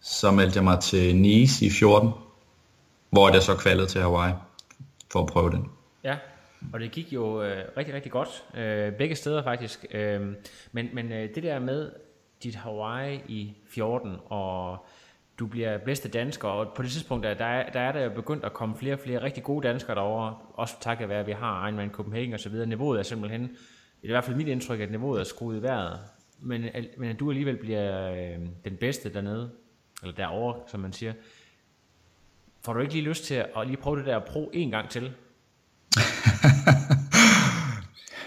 [SPEAKER 3] så meldte jeg mig til Nice i 14, hvor jeg så kvalede til Hawaii for at prøve den.
[SPEAKER 2] Ja, og det gik jo øh, rigtig, rigtig godt. Øh, begge steder faktisk. Øh, men men øh, det der med dit Hawaii i 14, og du bliver bedste dansker, og på det tidspunkt, der, der, er, der er der jo begyndt at komme flere og flere rigtig gode danskere derover også takket være, at vi har Ironman Copenhagen og så videre. Niveauet er simpelthen, det er i hvert fald mit indtryk, at niveauet er skruet i vejret. Men, men at du alligevel bliver øh, den bedste dernede, eller derovre, som man siger. Får du ikke lige lyst til at lige prøve det der pro en gang til?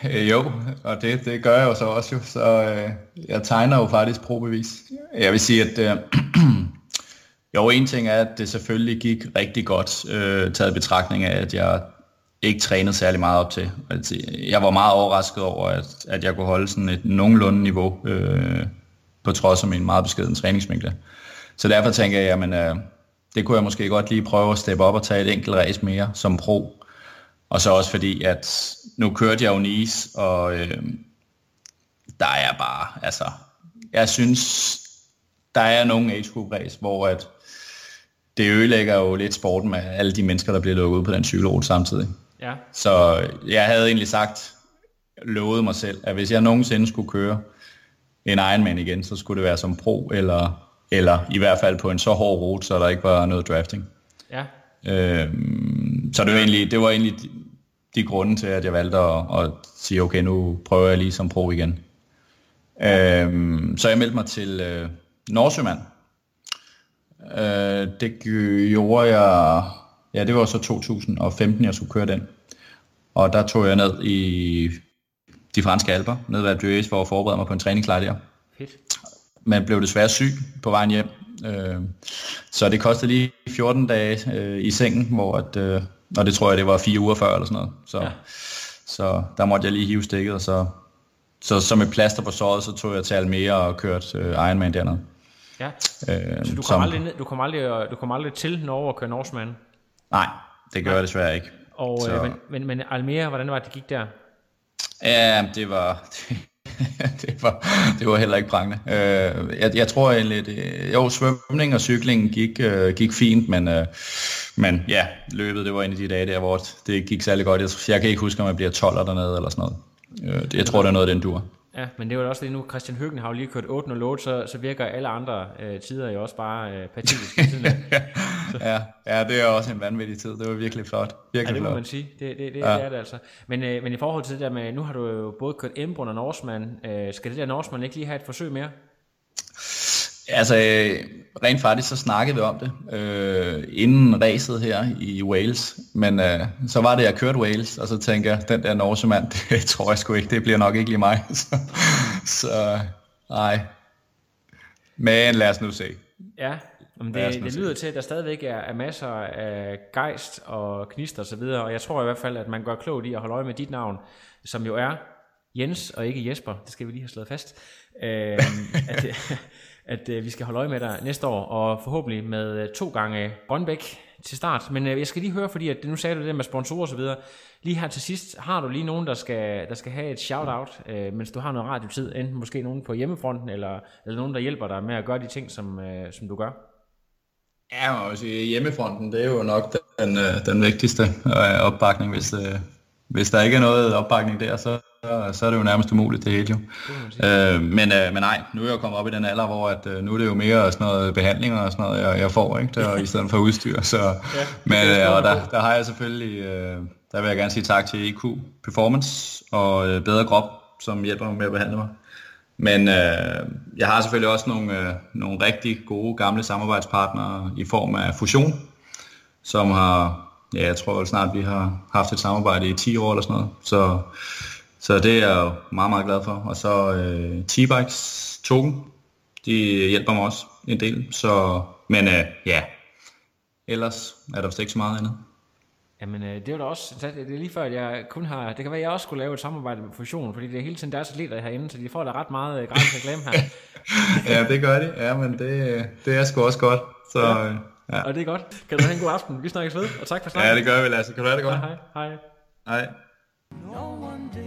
[SPEAKER 3] Øh, jo, og det, det gør jeg jo så også jo, så øh, jeg tegner jo faktisk probevis. Jeg vil sige, at øh, jo, en ting er, at det selvfølgelig gik rigtig godt, øh, taget betragtning af, at jeg ikke trænede særlig meget op til. Altså, jeg var meget overrasket over, at, at jeg kunne holde sådan et nogenlunde niveau, øh, på trods af min meget beskeden træningsmængde. Så derfor tænker jeg, jamen, øh, det kunne jeg måske godt lige prøve at steppe op og tage et enkelt race mere som pro. Og så også fordi, at nu kørte jeg jo Nice, og øh, der er bare, altså, jeg synes, der er nogle age group race, hvor at det ødelægger jo lidt sporten med alle de mennesker, der bliver lukket ud på den cykelrute samtidig.
[SPEAKER 2] Ja.
[SPEAKER 3] Så jeg havde egentlig sagt, lovet mig selv, at hvis jeg nogensinde skulle køre en Ironman igen, så skulle det være som pro, eller, eller i hvert fald på en så hård rute, så der ikke var noget drafting.
[SPEAKER 2] Ja.
[SPEAKER 3] Øhm, så det var, egentlig, det var egentlig de, de grunde til, at jeg valgte at, at sige, okay, nu prøver jeg lige som pro igen. Øhm, så jeg meldte mig til øh, Nordsjømand. Øh, det gjorde jeg, ja det var så 2015, jeg skulle køre den. Og der tog jeg ned i de franske alper, ned ved Alpes, for at forberede mig på en træningslejr der.
[SPEAKER 2] Fedt.
[SPEAKER 3] Men blev desværre syg på vejen hjem. Øh, så det kostede lige 14 dage øh, i sengen, hvor at, øh, og det tror jeg, det var fire uger før eller sådan noget. Så, ja. så der måtte jeg lige hive stikket, og så, så som et plaster på såret, så tog jeg til Almere og kørte øh, Ironman dernede.
[SPEAKER 2] Ja. Øh, så du kom, som, aldrig ned, du, kom aldrig, du kom aldrig til Norge og køre Norseman?
[SPEAKER 3] Nej, det gør ja. jeg desværre ikke.
[SPEAKER 2] Og, øh, men, men, men Almere, hvordan var det, det gik der?
[SPEAKER 3] Ja, det var... det, var, det var heller ikke prangende. Øh, jeg, jeg tror egentlig, det, jo, svømning og cykling gik, øh, gik fint, men, øh, men ja, løbet, det var en af de dage der, hvor det gik særlig godt. Jeg, jeg kan ikke huske, om jeg bliver 12 dernede eller sådan noget. Øh, jeg tror, det er noget den dur.
[SPEAKER 2] Ja, men det var også det nu, Christian Høgen har jo lige kørt 8 0 så, så virker alle andre øh, tider jo også bare øh, patetisk.
[SPEAKER 3] ja, ja, det er også en vanvittig tid. Det var virkelig flot. Virkelig
[SPEAKER 2] ja, det må
[SPEAKER 3] flot.
[SPEAKER 2] man sige. Det, det, det,
[SPEAKER 3] Ja.
[SPEAKER 2] det er det altså. Men, øh, men i forhold til det der med, nu har du jo både kørt Embrun og Norseman. Øh, skal det der Norseman ikke lige have et forsøg mere?
[SPEAKER 3] Altså, øh, rent faktisk så snakkede vi om det øh, inden racet her i Wales, men øh, så var det, jeg kørte Wales, og så tænker jeg, den der Norsemand, det tror jeg sgu ikke, det bliver nok ikke lige mig. så, så nej. Men lad os nu se.
[SPEAKER 2] Ja, men det, det lyder til, at der stadigvæk er, er masser af gejst og knister osv., og, og jeg tror i hvert fald, at man gør klogt i at holde øje med dit navn, som jo er Jens og ikke Jesper, det skal vi lige have slået fast, øh, at, at øh, vi skal holde øje med dig næste år, og forhåbentlig med øh, to gange Grønbæk til start. Men øh, jeg skal lige høre, fordi at nu sagde du det med sponsorer og så videre, lige her til sidst, har du lige nogen, der skal, der skal have et shout-out, øh, mens du har noget radiotid, enten måske nogen på hjemmefronten, eller, eller nogen, der hjælper dig med at gøre de ting, som, øh, som du gør?
[SPEAKER 3] Ja, og hjemmefronten, det er jo nok den, øh, den vigtigste øh, opbakning. Hvis, øh, hvis der ikke er noget opbakning der, så, så er det jo nærmest umuligt det hele jo. Øh, men, øh, men nej, nu er jeg kommet op i den alder, hvor at, øh, nu er det jo mere sådan noget behandlinger og sådan noget, jeg, jeg får, ikke? Der, i stedet for udstyr. Så,
[SPEAKER 2] Ja,
[SPEAKER 3] men, øh, og der, der har jeg selvfølgelig øh, der vil jeg gerne sige tak til EQ Performance og øh, Bedre Krop, som hjælper mig med at behandle mig. Men øh, jeg har selvfølgelig også nogle, øh, nogle rigtig gode gamle samarbejdspartnere i form af Fusion, som har, ja, jeg tror snart, vi har haft et samarbejde i 10 år eller sådan noget. Så, så det er jeg jo meget, meget glad for. Og så øh, T-Bikes Token, de hjælper mig også en del. Så, men øh, ja, ellers er der vist ikke så meget andet.
[SPEAKER 2] Jamen, øh, det er da også, det er lige før, at jeg kun har, det kan være, at jeg også skulle lave et samarbejde med Fusion, fordi det er hele tiden deres atleter herinde, så de får da ret meget øh, gratis reklame her.
[SPEAKER 3] ja, det gør de, ja, men det, det er sgu også godt, så ja.
[SPEAKER 2] ja. Og det er godt. Kan du have en god aften? Vi snakkes ved, og tak for snakken.
[SPEAKER 3] Ja, det gør vi, Lasse. Kan du have det godt?
[SPEAKER 2] Hej, hej.
[SPEAKER 3] Hej.
[SPEAKER 4] No one dare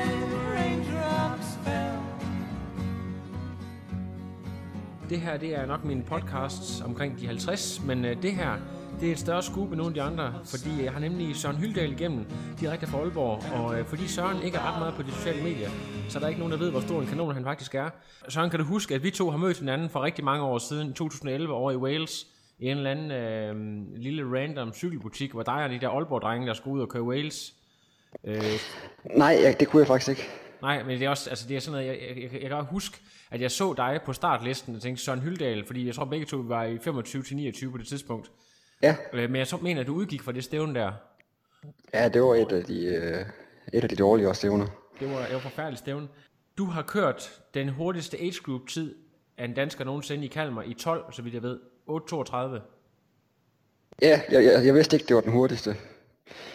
[SPEAKER 2] Det her, det er nok min podcast omkring de 50, men øh, det her, det er et større skub end nogle af de andre, fordi jeg har nemlig Søren Hyldal igennem direkte fra Aalborg, og øh, fordi Søren ikke er ret meget på de sociale medier, så er der ikke nogen, der ved, hvor stor en kanon han faktisk er. Søren, kan du huske, at vi to har mødt hinanden for rigtig mange år siden, 2011 over i Wales, i en eller anden øh, lille random cykelbutik, hvor dig og de der Aalborg-drenge, der skulle ud og køre Wales. Øh,
[SPEAKER 5] Nej, det kunne jeg faktisk ikke.
[SPEAKER 2] Nej, men det er også, altså det er sådan noget, jeg, jeg, jeg, jeg kan huske, at jeg så dig på startlisten og tænkte Søren Hyldal, fordi jeg tror begge to var i 25 til 29 på det tidspunkt.
[SPEAKER 5] Ja,
[SPEAKER 2] Øh, Men jeg så, mener, at du udgik fra det stævne der.
[SPEAKER 5] ja det var et af de, øh, et af de dårligere stævner.
[SPEAKER 2] Det var, det var forfærdeligt stævne. Du har kørt den hurtigste age group tid af en dansker nogensinde i Kalmar i 12, så vidt jeg ved. 8.32.
[SPEAKER 5] Ja, jeg, jeg, jeg vidste ikke, det var den hurtigste.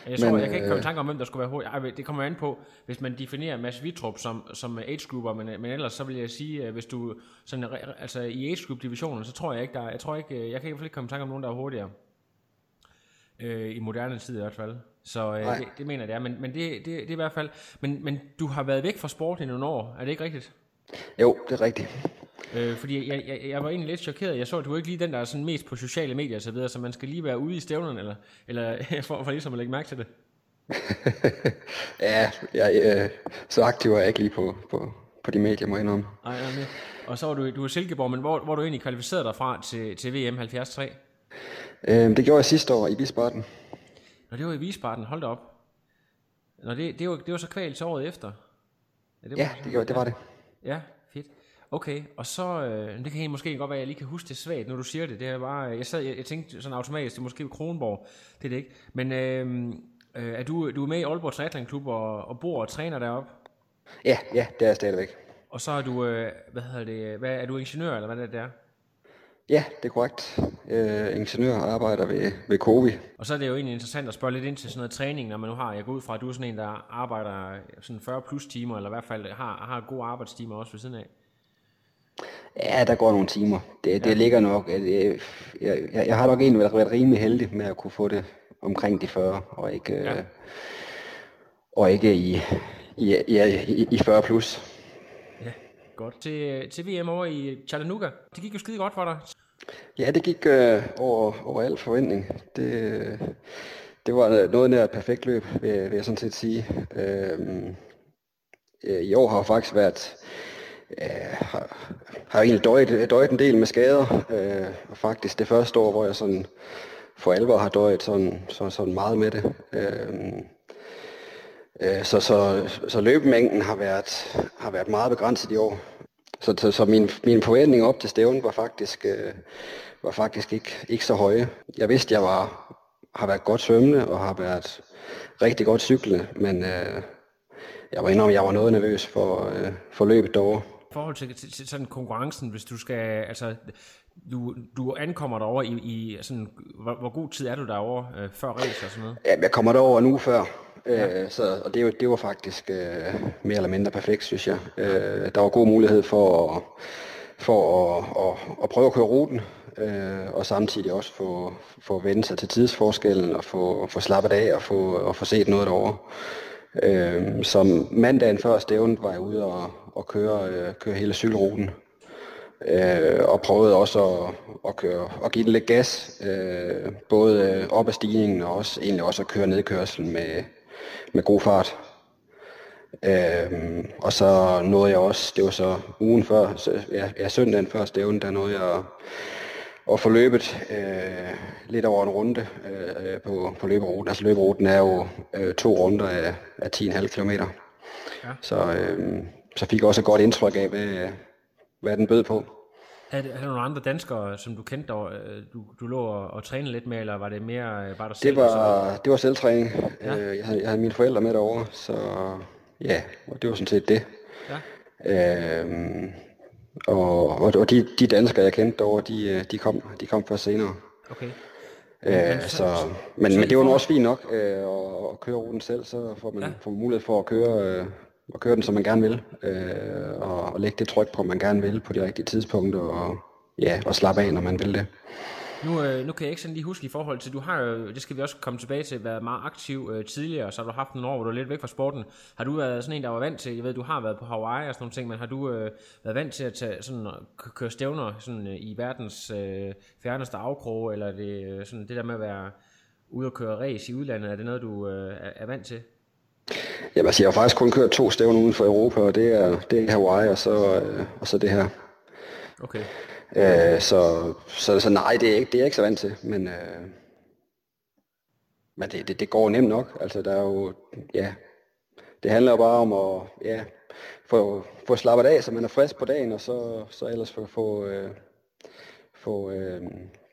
[SPEAKER 2] Jeg, tror,
[SPEAKER 5] Men,
[SPEAKER 2] jeg kan ikke komme i
[SPEAKER 5] øh,
[SPEAKER 2] tanke om, hvem der skulle være hurtig. Ej, det kommer an på, hvis man definerer Mads Vitrup som, som age grouper, men, men ellers så vil jeg sige, at hvis du sådan, altså i age group divisionen, så tror jeg ikke, der er, jeg tror ikke, øh, jeg kan i hvert fald ikke komme i tanke om nogen, der er hurtigere. Øh, I moderne tid i hvert fald. Så øh,
[SPEAKER 5] Nej.
[SPEAKER 2] det, det, mener jeg, det er. Men, men det, det, det er i hvert fald... Men, men du har været væk fra sport i nogle år, er det ikke rigtigt?
[SPEAKER 5] Jo, det er rigtigt.
[SPEAKER 2] Øh, fordi jeg, jeg, jeg var egentlig lidt chokeret. Jeg så, at du ikke lige den, der er sådan mest på sociale medier og så videre, så man skal lige være ude i stævnerne, eller, eller for, for ligesom at lægge mærke til det.
[SPEAKER 5] Ja, jeg, øh, så aktiv er jeg ikke lige på, på, på de medier, må jeg indrømme.
[SPEAKER 2] Ej, nej, men- og så var du, du er Silkeborg, men hvor, hvor du egentlig kvalificeret dig fra til, til VM 73?
[SPEAKER 5] Øh, det gjorde jeg sidste år i Wiesbaden.
[SPEAKER 2] Nå, det var i Wiesbaden, hold da op. Nå, det, det, var, det var så kvalt året efter. Ja, det
[SPEAKER 5] Ja, det, gjorde, det var det.
[SPEAKER 2] Ja. Okay, og så, øh, det kan I måske godt være, at jeg lige kan huske det svagt, når du siger det. Det er bare, jeg, sad, jeg, jeg tænkte sådan automatisk, det er måske Kronborg, det er det ikke. Men øh, øh, er du, du er med i Aalborg Triathlon Klub og, og bor og træner deroppe?
[SPEAKER 5] Ja, ja, det er jeg stadigvæk.
[SPEAKER 2] Og så er du, øh, hvad hedder det, hvad, er du ingeniør, eller hvad det er?
[SPEAKER 5] Ja, det er korrekt. Øh, ingeniør arbejder ved, ved Covi.
[SPEAKER 2] Og så er det jo egentlig interessant at spørge lidt ind til sådan noget træning, når man nu har, jeg går ud fra, at du er sådan en, der arbejder sådan 40 plus timer, eller i hvert fald har, har gode arbejdstimer også ved siden af.
[SPEAKER 5] Ja, der går nogle timer. Det, det ligger nok. øh, Jeg, jeg, jeg har nok egentlig været, rimelig heldig med at kunne få det omkring de 40, og ikke,
[SPEAKER 2] Ja.
[SPEAKER 5] ja. og ikke i, i, i, i, i 40 plus.
[SPEAKER 2] Ja, godt. Til, til VM over i Chattanooga, det gik jo skide godt for dig.
[SPEAKER 5] Ja, det gik øh, over, over al forventning. Det, øh, det var noget nær et perfekt løb, vil, vil jeg sådan set sige. Øhm, øh, I år har faktisk været, øh, har, har egentlig døjet, døjet en del med skader. Øh, og faktisk det første år, hvor jeg sådan for alvor har døjet sådan, så, sådan meget med det. Øh, øh, så, så, så løbemængden har været, har været meget begrænset i år. Så, så, så min, min forventning op til stævnen var faktisk, øh, var faktisk ikke, ikke så høje. Jeg vidste, jeg var, har været godt svømmende og har været rigtig godt cyklende, men øh, jeg var indrømme, jeg var noget nervøs for, øh, for løbet derovre.
[SPEAKER 2] Forhold til, til, til sådan konkurrencen, hvis du skal, altså, du, du ankommer derover i, i sådan, hvor, hvor god tid er du derovre øh, før race og sådan noget?
[SPEAKER 5] Ja, jeg kommer derover uge før, øh, så, og det, var- det var faktisk øh, mere eller mindre perfekt, synes jeg. Øh, der var god mulighed for at, for at, at, at prøve at køre ruten, øh, og samtidig også få, få vende sig til tidsforskellen, og få, få slappet af og få, og få set noget derovre. Øh, som mandagen før stævnet var jeg ude og, og køre, øh, køre hele cykelruten. Øh, og prøvede også at, at, køre, at give den lidt gas, øh, både op ad stigningen og også, egentlig også at køre nedkørselen med, med god fart. Øh, og så nåede jeg også, det var så ugen før, så, ja, ja søndagen før stævnen, der nåede jeg at få løbet øh, lidt over en runde øh, på, på løberuten. Altså løberuten er jo øh, to runder af, af 10,5 km. Ja. Så, øh, så fik jeg også et godt indtryk af, hvad, hvad den bød på.
[SPEAKER 2] Er er der nogle andre danskere, som du kendte, der, øh, du, du lå og, og trænede lidt med, eller var det mere øh, bare dig selv?
[SPEAKER 5] Det var, det var selvtræning. Ja. Øh, jeg, havde, jeg havde mine forældre med derovre, så ja, og det var sådan set det. Ja. Øhm, og, og, og de, de danskere, jeg kendte derovre, de, de, kom, de kom først senere.
[SPEAKER 2] Okay.
[SPEAKER 5] Øh, så, men, men det var nu også fint nok øh, at, at køre ruten selv, så får man, ja. får man mulighed for at køre, øh, at køre den, som man gerne vil, øh, og, og lægge det tryk på, man gerne vil på de rigtige tidspunkter, og, ja, og slappe af, når man vil det.
[SPEAKER 2] Nu, øh, nu kan jeg ikke sådan lige huske i forhold til, du har jo, det skal vi også komme tilbage til, været meget aktiv øh, tidligere, så har du haft nogle år, hvor du er lidt væk fra sporten. Har du været sådan en, der var vant til, jeg ved, du har været på Hawaii og sådan nogle ting, men har du øh, været vant til at tage, sådan, øh, køre stævner sådan, øh, i verdens øh, fjerneste afkrog, eller det øh, sådan, det der med at være ude og køre race i udlandet, er det noget, du øh, er, er vant til?
[SPEAKER 5] Jamen altså, jeg har faktisk kun kørt to stævner uden for Europa, og det er, det er Hawaii, og så, øh, og så det her.
[SPEAKER 2] Okay.
[SPEAKER 5] Øh, så, så, så nej, det er, ikke, det er jeg ikke så vant til, men, øh, men det, det, det går nemt nok. Altså, der er jo, ja, det handler jo bare om at ja, få, få slappet af, så man er frisk på dagen, og så, så ellers få, få, øh, få, øh,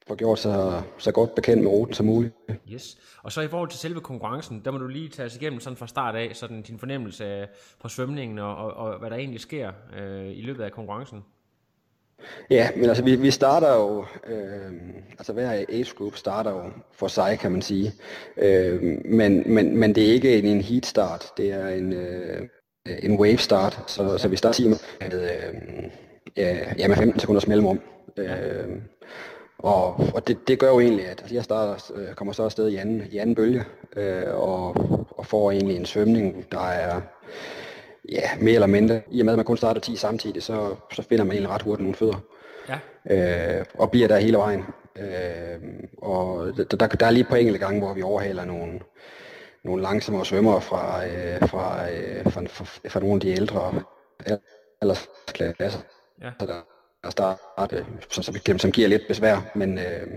[SPEAKER 5] få gjort sig så godt bekendt med ruten som muligt.
[SPEAKER 2] Yes. Og så i forhold til selve konkurrencen, der må du lige tage os igennem sådan fra start af, sådan din fornemmelse på svømningen og, og, og hvad der egentlig sker øh, i løbet af konkurrencen.
[SPEAKER 5] Ja, men altså vi, vi starter jo, øh, altså hver age group starter jo for sig, kan man sige. Øh, men, men, men det er ikke en, en heat start, det er en, øh, en wave start, så, så vi starter med, øh, ja, med 15 sekunders mellemrum. Øh, og, og det, det gør jo egentlig, at jeg starter, øh, kommer så afsted i anden, i anden bølge, øh, og, og får egentlig en svømning, der er ja, mere eller mindre. I og med, at man kun starter 10 samtidig, så, så finder man egentlig ret hurtigt nogle fødder. Ja. Øh, og bliver der hele vejen. Øh, og der, der, der er lige på enkelte gange, hvor vi overhaler nogle, nogle langsommere svømmere fra, øh, fra, øh, fra, fra, fra nogle af de ældre aldersklasser. Ja. Der, der start, som, som, som giver lidt besvær, men øh,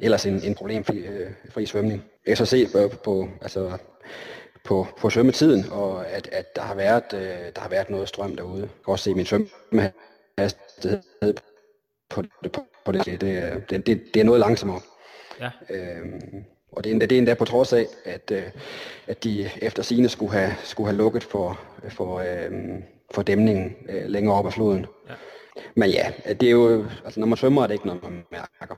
[SPEAKER 5] ellers en, en problemfri øh, fri svømning. Jeg kan så se på, på altså, på, på svømmetiden, og at, at der, har været, øh, der har været noget strøm derude. Jeg kan også se min svømmehastighed på, på, på det. Det, det, det, det er noget langsommere. Ja. Øhm, og det er, endda, det er endda på trods af, at, øh, at de efter sine skulle have, skulle have lukket for, for, øh, for dæmningen øh, længere op ad floden. Ja. Men ja, det er jo, altså når man svømmer, er det ikke noget, man mærker.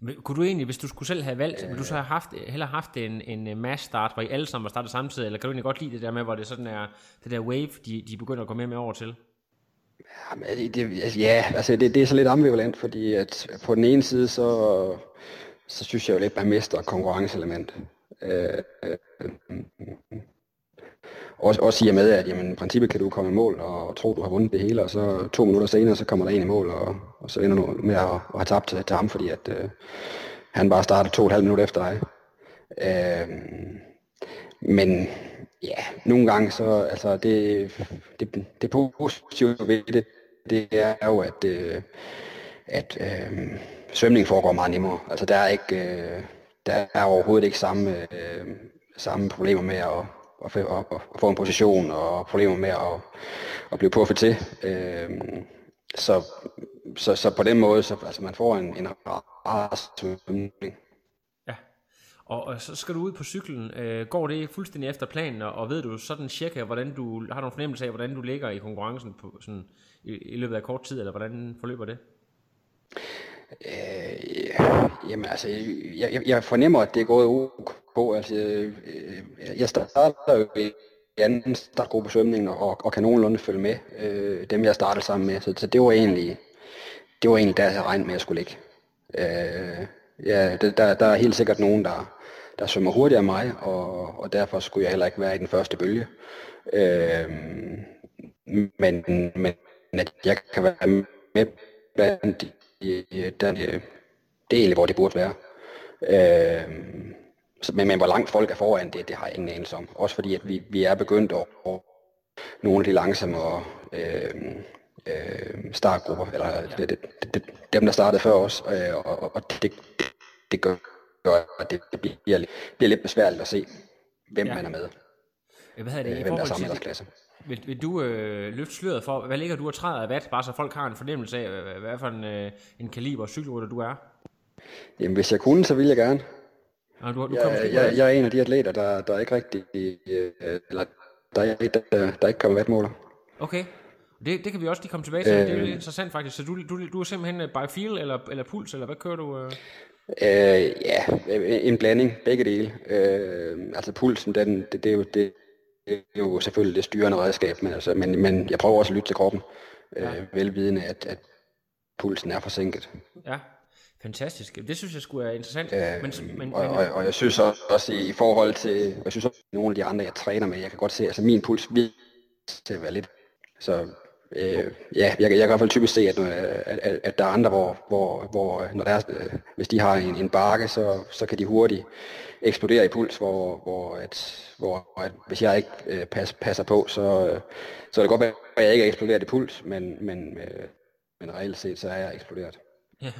[SPEAKER 2] Men kunne du egentlig, hvis du skulle selv have valgt, øh, ville du så have haft, heller haft en, en mass start, hvor I alle sammen var startet samtidig, eller kan du egentlig godt lide det der med, hvor det sådan er, det der wave, de, de begynder at gå mere med over til?
[SPEAKER 5] Ja, det, altså, ja, altså det, det er så lidt ambivalent, fordi at på den ene side, så, så synes jeg jo lidt, at man mister konkurrenceelement. Øh, øh, også, også i og med, at jamen, i princippet kan du komme i mål og tro, du har vundet det hele, og så to minutter senere, så kommer der en i mål, og, og så ender du med at, at have tabt til, til ham, fordi at, øh, han bare starter to og et halvt minut efter dig. Øh, men ja, nogle gange så, altså det, det, det positive ved det, det er jo, at, øh, at øh, svømning foregår meget nemmere. Altså der er ikke, øh, der er overhovedet ikke samme, øh, samme problemer med at, at, at, at få en position og problemer med at, at blive puffet til. Øh, så, så, så på den måde, så altså man får en, en rar svømning.
[SPEAKER 2] Ja, og, og så skal du ud på cyklen. Øh, går det fuldstændig efter planen, og, og ved du sådan cirka, hvordan du har du en fornemmelse af, hvordan du ligger i konkurrencen på, sådan, i, i løbet af kort tid, eller hvordan forløber det?
[SPEAKER 5] Øh, jamen altså, jeg, jeg fornemmer, at det er gået ok. Altså, øh, jeg starter jo i anden startgruppe svømning og, og kan nogenlunde følge med øh, dem, jeg startede sammen med. Så, så det var egentlig, det var egentlig der, jeg regnede med, at jeg skulle ligge. Øh, ja, der, der er helt sikkert nogen, der, der svømmer hurtigere end mig, og, og derfor skulle jeg heller ikke være i den første bølge. Øh, men, men at jeg kan være med blandt den øh, del, hvor det burde være. Øh, men, men hvor langt folk er foran, det, det har jeg ingen anelse om. Også fordi, at vi, vi er begyndt at, at nogle af de langsommere øh, øh, startgrupper, eller det, det, det, dem, der startede før os, øh, og, og det, det gør, at det, det bliver, bliver lidt besværligt at se, hvem
[SPEAKER 2] Ja.
[SPEAKER 5] man er med,
[SPEAKER 2] Hvad hedder det,
[SPEAKER 5] øh, hvem der er samme aldersklasse.
[SPEAKER 2] Vil, vil du øh, løfte sløret for, hvad ligger du og træder af watt, bare så folk har en fornemmelse af, hvad, hvad for en, øh, en kaliber cykelrytter du er?
[SPEAKER 5] Jamen, hvis jeg kunne, så ville jeg gerne.
[SPEAKER 2] Og du, du
[SPEAKER 5] Jeg, jeg, jeg er en af de atleter, der, der ikke rigtig, øh, eller der, er, der, der ikke kommer vatmåler.
[SPEAKER 2] Okay. Det, det kan vi også lige komme tilbage til. Øh, det er
[SPEAKER 5] Øh.
[SPEAKER 2] lidt interessant faktisk. Så du, du, du er simpelthen øh, by feel eller, eller puls, eller hvad kører du? Øh?
[SPEAKER 5] Øh, ja, en blanding, begge dele. Øh, altså pulsen, den, det, er det, det er jo selvfølgelig det styrende redskab, men, altså, men, men jeg prøver også at lytte til kroppen, øh, velvidende, at, at pulsen er forsinket.
[SPEAKER 2] Ja, fantastisk. Det synes jeg skulle er interessant.
[SPEAKER 5] Øh,
[SPEAKER 2] men, men,
[SPEAKER 5] og,
[SPEAKER 2] men,
[SPEAKER 5] og, og jeg synes også, også i forhold til, jeg synes også, nogle af de andre, jeg træner med, jeg kan godt se, altså min puls vil til at være lidt. Så øh, ja, jeg, jeg kan i hvert fald typisk se, at, øh, at, at, at der er andre, hvor, hvor, hvor øh, når der er, øh, hvis de har en, en bakke, så, så kan de hurtigt eksplodere i puls, hvor, hvor, at, hvor at, hvis jeg ikke øh, pas, passer på, så, øh, så er det godt være, at jeg ikke er eksploderet i puls, men, men, øh, men reelt set, så er jeg eksploderet.
[SPEAKER 2] Ja,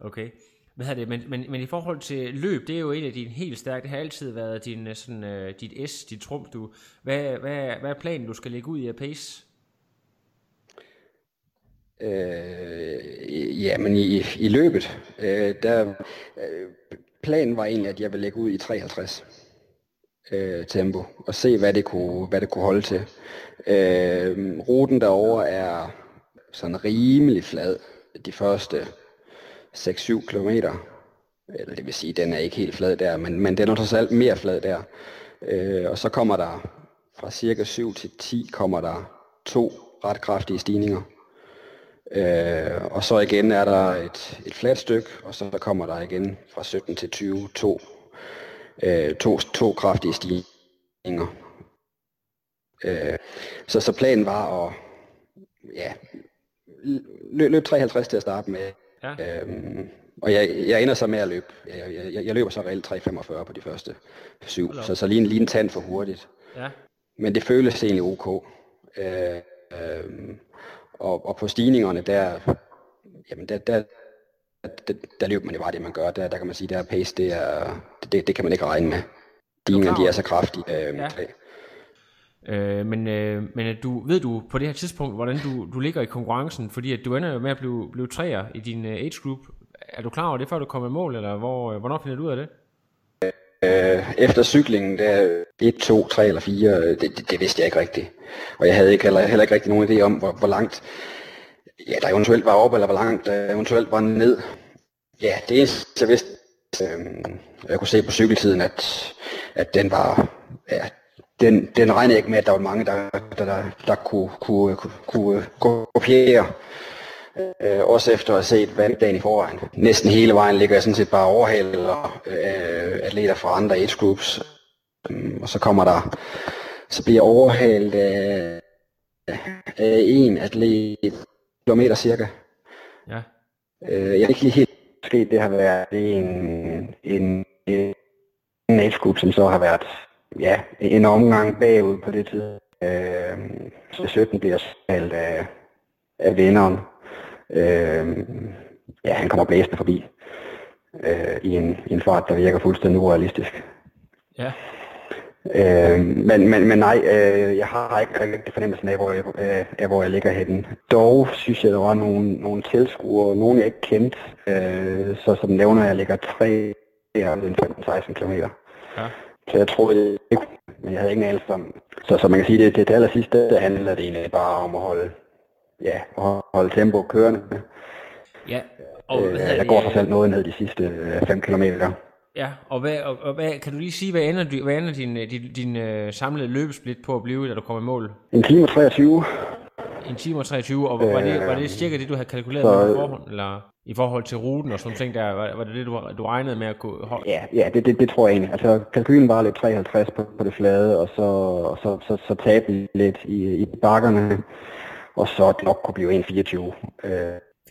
[SPEAKER 2] okay. Hvad er det? Men, men, men i forhold til løb, det er jo en af dine helt stærke, det har altid været din, sådan, øh, dit S, dit trump, Du. Hvad, hvad, hvad er planen, du skal lægge ud i at pace?
[SPEAKER 5] Øh, ja, men i, i løbet, øh, der, øh, planen var egentlig, at jeg ville lægge ud i 53 øh, tempo, og se, hvad det kunne, hvad det kunne holde til. Øh, ruten derover er sådan rimelig flad de første 6-7 kilometer. Eller det vil sige, den er ikke helt flad der, men, men den er trods alt mere flad der. Øh, og så kommer der fra cirka 7 til 10 kommer der to ret kraftige stigninger. Øh, og så igen er der et, et fladt stykke, og så kommer der igen fra 17 til 20 to, øh, to, to kraftige stigninger. Øh, så, så planen var at ja, lø, løbe 53 til at starte med.
[SPEAKER 2] Ja.
[SPEAKER 5] Øhm, og jeg, jeg ender så med at løbe. Jeg, jeg, jeg løber så reelt 3.45 på de første syv,
[SPEAKER 2] op.
[SPEAKER 5] så, så lige en, lige en tand for hurtigt.
[SPEAKER 2] Ja,
[SPEAKER 5] Men det føles egentlig ok. Øh, øh, og, og på stigningerne, der, jamen der, der, der, der løber man jo bare det, man gør. Der, der kan man sige, der er pace, det, er, det, det kan man ikke regne med. Stigningerne, de er så kraftige. Øh,
[SPEAKER 2] Ja.
[SPEAKER 5] ja.
[SPEAKER 2] øh, men, øh, men øh, du, ved du på det her tidspunkt, hvordan du, du ligger i konkurrencen? Fordi at du ender jo med at blive, blive træer i din øh, age group. Er du klar over det, før du kommer i mål, eller hvor, øh, hvornår finder du ud af det?
[SPEAKER 5] Øh, efter cyklingen, der 1, 2, 3 eller 4, øh, det, det, det vidste jeg ikke rigtigt. Og jeg havde ikke, heller, heller ikke rigtig nogen idé om, hvor, hvor langt ja, der eventuelt var op, eller hvor langt der eventuelt var ned. Ja, det eneste, jeg vidste, øh, jeg kunne se på cykeltiden, at, at den var, ja, den, den regnede jeg ikke med, at der var mange, der, der, der, der kunne, kunne, øh, kunne, kunne kopiere. Øh, også efter at have set vanddagen i forvejen. Næsten hele vejen ligger jeg sådan set bare overhaler øh, atleter fra andre age groups. Um, og så kommer der, så bliver jeg overhalet af, af en atlet kilometer cirka.
[SPEAKER 2] Ja.
[SPEAKER 5] Øh, jeg er ikke lige helt sket, det har været en, en, en, en age som så har været ja, en omgang bagud på det tid. Øh, så 17 bliver spillet af, af vinderen. Øh, ja, han kommer blæsende forbi øh, i, en, i en fart, der virker fuldstændig urealistisk.
[SPEAKER 2] Ja.
[SPEAKER 5] Øh, men, men, men nej, øh, jeg har ikke rigtig fornemmelsen af, hvor jeg, øh, af, hvor jeg ligger henne. Dog synes jeg, der var nogle, nogle tilskuere, nogle jeg ikke kendte, øh, så som nævner, jeg ligger 3 15-16 km.
[SPEAKER 2] Ja.
[SPEAKER 5] Så jeg troede ikke, men jeg havde ingen anelse om. Så, så man kan sige, det, det, det aller sidste, der handler det egentlig bare om at holde, ja, at holde tempo kørende.
[SPEAKER 2] Ja, og, hvad
[SPEAKER 5] Øh,
[SPEAKER 2] hedder
[SPEAKER 5] jeg går så selv noget ned de sidste 5 km.
[SPEAKER 2] Ja, og, hvad, og, og hvad, kan du lige sige, hvad ender, hvad ender din, øh, din, din uh, samlede løbesplit på at blive, da du kommer i mål?
[SPEAKER 5] En time og 23.
[SPEAKER 2] En time og 23, og var, det, var det cirka det, du havde kalkuleret
[SPEAKER 5] så-
[SPEAKER 2] med på forhånd? Eller? i forhold til ruten og sådan ting der? Var, var det det, du, du regnede med at kunne holde?
[SPEAKER 5] Ja, ja det, det, det tror jeg egentlig. Altså, kalkylen var lidt 53 på, på det flade, og så, og så, så, så tabte vi lidt i, i bakkerne, og så nok kunne blive 1,24. Øh,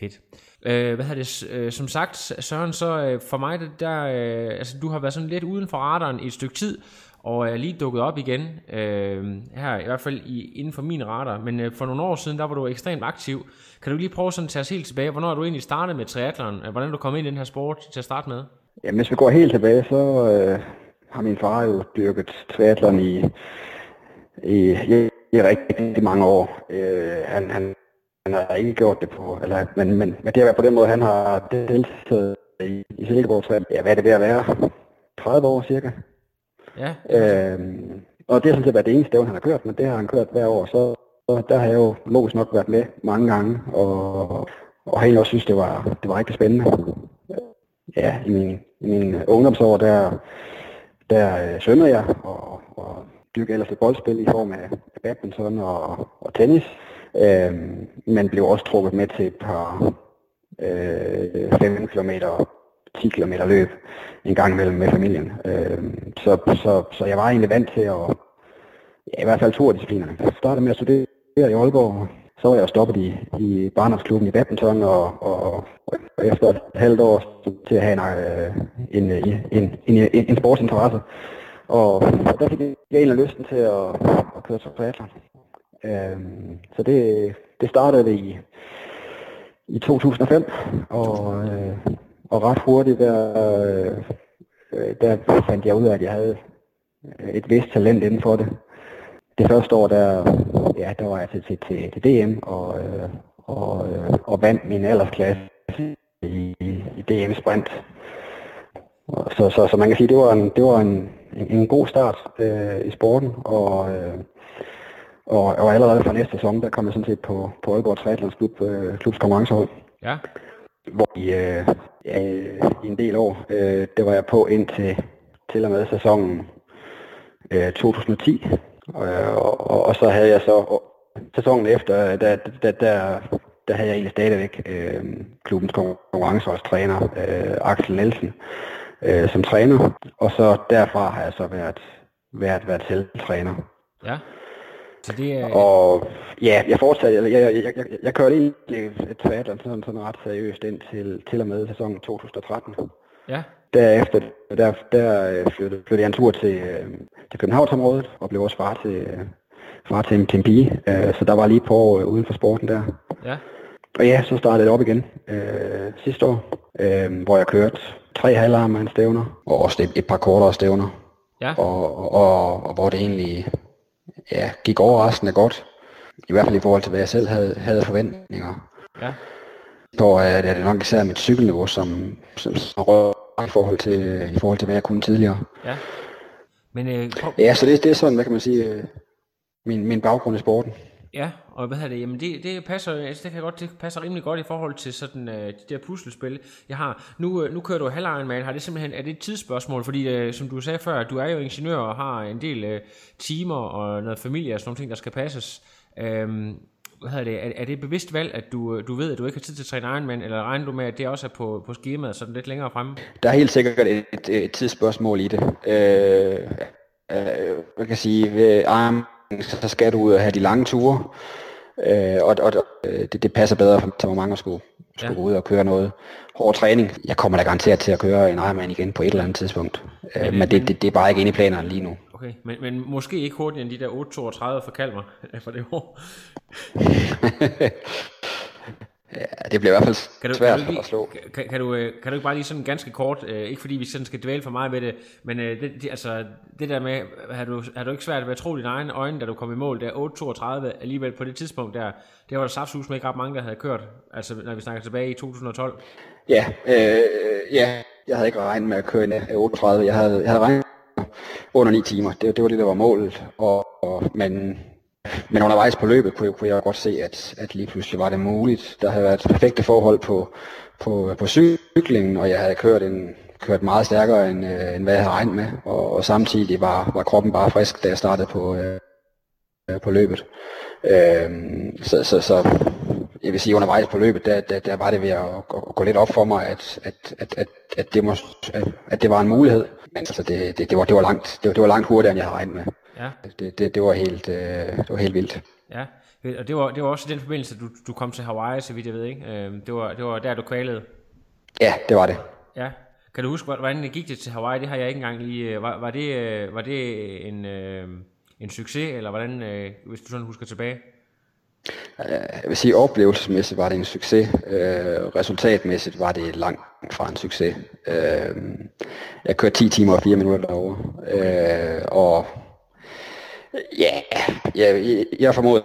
[SPEAKER 2] Fedt. Øh, hvad hedder det? Øh, som sagt, Søren, så øh, for mig, det der, øh, altså du har været sådan lidt uden for radaren i et stykke tid, og er lige dukket op igen, øh, her i hvert fald i, inden for min radar, men øh, for nogle år siden, der var du ekstremt aktiv. Kan du lige prøve sådan at tage os helt tilbage, hvornår er du egentlig startet med triathlon? Øh, hvordan er du kom ind i den her sport til at starte med?
[SPEAKER 5] Jamen, hvis vi går helt tilbage, så øh, har min far jo dyrket triathlon i, i, i, i rigtig mange år. Øh, han, han, han har ikke gjort det på, eller, men, men, men det har været på den måde, han har deltaget i, i Silkeborg Triathlon. Ja, hvad er det ved at være? 30 år cirka.
[SPEAKER 2] Ja,
[SPEAKER 5] Øhm, og det har sådan set været det eneste stævne, han har kørt, men det har han kørt hver år, så, så der har jeg jo logisk nok været med mange gange, og, og har egentlig også synes, det var, det var rigtig spændende. Ja, i min, i min ungdomsår, der, der øh, svømmede jeg, og, og dyrkede ellers et boldspil i form af badminton og, og tennis, Øh, men blev også trukket med til et par øh, 5 km 10 km løb en gang imellem med familien. Øh, så, så, så jeg var egentlig vant til at, ja, i hvert fald to af disciplinerne. Jeg startede med at studere i Aalborg, så var jeg stoppet i, i barndomsklubben i badminton, og, og, og efter et halvt år til at have øh, en, en, en, en, en, en sportsinteresse. Og, og der fik jeg egentlig lysten til at, at køre til triathlon. Øhm, så det, det startede i, i 2005, og, øh, og ret hurtigt der, øh, øh, der fandt jeg ud af, at jeg havde et vist talent inden for det. Det første år, der, ja, der var jeg til, til, til, til DM og, øh, og, øh, og vandt min aldersklasse i, i DM sprint. Så, så, så man kan sige, det var en, det var en, en, en god start øh, i sporten, og, øh, og, og allerede fra næste sæson, der kom jeg sådan set på, på Aalborg Triathlons klub, øh, klubs konkurrencehold
[SPEAKER 2] ja,
[SPEAKER 5] hvor i, øh, ja, i en del år, øh, det var jeg på indtil til og med sæsonen øh, 2010. Og, og, og så havde jeg så og, sæsonen efter, der, der, der, der havde jeg egentlig stadigvæk øh, klubbens konkurrenceholdstræner, øh, Axel Nielsen, øh, som træner. Og så derfra har jeg så været, været, været selvtræner.
[SPEAKER 2] ja. Så det er,
[SPEAKER 5] Og ja, jeg fortsatte, jeg, jeg, jeg, jeg, jeg kørte egentlig et triathlon sådan, sådan ret seriøst ind til, til og med sæsonen 2013.
[SPEAKER 2] ja,
[SPEAKER 5] Derefter der, der øh, flyttede, flyttede jeg en tur til, øh, til Københavnsområdet og blev også far til, øh, far til, en- til en pige. Øh, så der var lige på år øh, uden for sporten der.
[SPEAKER 2] ja,
[SPEAKER 5] Og ja, så startede jeg op igen øh, sidste år, øh, hvor jeg kørte tre halvarmede stævner og også et, et par kortere stævner.
[SPEAKER 2] ja,
[SPEAKER 5] Og, og, og, og hvor det egentlig ja, gik overraskende godt. I hvert fald i forhold til, hvad jeg selv havde, havde forventninger.
[SPEAKER 2] ja,
[SPEAKER 5] Så er det er det nok især mit cykelniveau, som, som, som rører i forhold, til, i forhold til, hvad jeg kunne tidligere.
[SPEAKER 2] ja. Men øh, prøv,
[SPEAKER 5] Ja, så det, det er sådan, hvad kan man sige, øh, min, min baggrund i sporten.
[SPEAKER 2] Ja, og hvad hedder det? Jamen det, det passer, altså det kan godt, det passer rimelig godt i forhold til sådan øh, de der puslespil, jeg har. Nu, øh, nu kører du halv Ironman, har det simpelthen, er det et tidsspørgsmål? Fordi øh, som du sagde før, du er jo ingeniør og har en del øh, timer og noget familie og sådan nogle ting, der skal passes. Øhm, hvad hedder det, er, er det et bevidst valg, at du, øh, du ved, at du ikke har tid til at træne Ironman, eller regner du med, at det også er på, på skemaet sådan lidt længere fremme?
[SPEAKER 5] Der er helt sikkert et, et, et tidsspørgsmål i det. Øh, øh, hvad kan sige, ved Ironman, så skal du ud og have de lange ture, øh, og, og øh, det, det passer bedre for til mange at skulle, skulle
[SPEAKER 2] Ja.
[SPEAKER 5] gå ud og køre noget hård træning. Jeg kommer da garanteret til at køre en Ironman igen på et eller andet tidspunkt, øh, men det, det, det er bare ikke inde i planerne lige nu.
[SPEAKER 2] Okay, men, men måske ikke hurtigere end de der 8.32 for Kalmar for det år.
[SPEAKER 5] Ja, det bliver i hvert fald
[SPEAKER 2] Kan du,
[SPEAKER 5] svært
[SPEAKER 2] kan du,
[SPEAKER 5] at slå.
[SPEAKER 2] kan, kan, du, øh, kan du ikke bare lige sådan ganske kort, øh, ikke fordi vi sådan skal dvæle for meget ved det, men øh, det, det, altså, det der med, har du, har du ikke svært ved at tro dine egne øjne, da du kom i mål, der 8.32 alligevel på det tidspunkt der, det var der saftsus med ikke ret mange, der havde kørt, altså når vi snakker tilbage i 2012.
[SPEAKER 5] Ja, øh, ja, jeg havde ikke regnet med at køre en øh, 38. Jeg havde, jeg havde regnet under 9 timer. Det, det var det, der var målet. Og, og, men, men undervejs på løbet kunne jeg, kunne jeg godt se, at, at lige pludselig var det muligt. Der havde været perfekte forhold på, på, på cyklingen, og jeg havde kørt, en, kørt meget stærkere, end, øh, end hvad jeg havde regnet med. Og, og samtidig var, var kroppen bare frisk, da jeg startede på, øh, på løbet. Øh, så, så, så jeg vil sige undervejs på løbet, der, der, der var det ved at, at, gå lidt op for mig, at, at, at, at, at, det, må, at det var en mulighed. Men altså, det, det, det, var, det, var, langt, det, var, det var langt hurtigere, end jeg havde regnet med.
[SPEAKER 2] Ja,
[SPEAKER 5] Det, det, det, var, helt, øh, det var helt vildt.
[SPEAKER 2] ja. Og det var, det var også i den forbindelse, du, du kom til Hawaii, så vidt jeg ved, ikke? Øh, det, var, det var der, du kvalede.
[SPEAKER 5] Ja, det var det.
[SPEAKER 2] Ja. Kan du huske, hvordan det gik det til Hawaii? Det har jeg ikke engang lige... øh, Var, var, det, øh, var det en, øh, en succes, eller hvordan, øh, hvis du sådan husker tilbage?
[SPEAKER 5] Jeg vil sige, oplevelsesmæssigt var det en succes. Øh, resultatmæssigt var det langt fra en succes. Øh, jeg kørte 10 timer og 4 minutter derovre. Øh, og ja, jeg, jeg formodede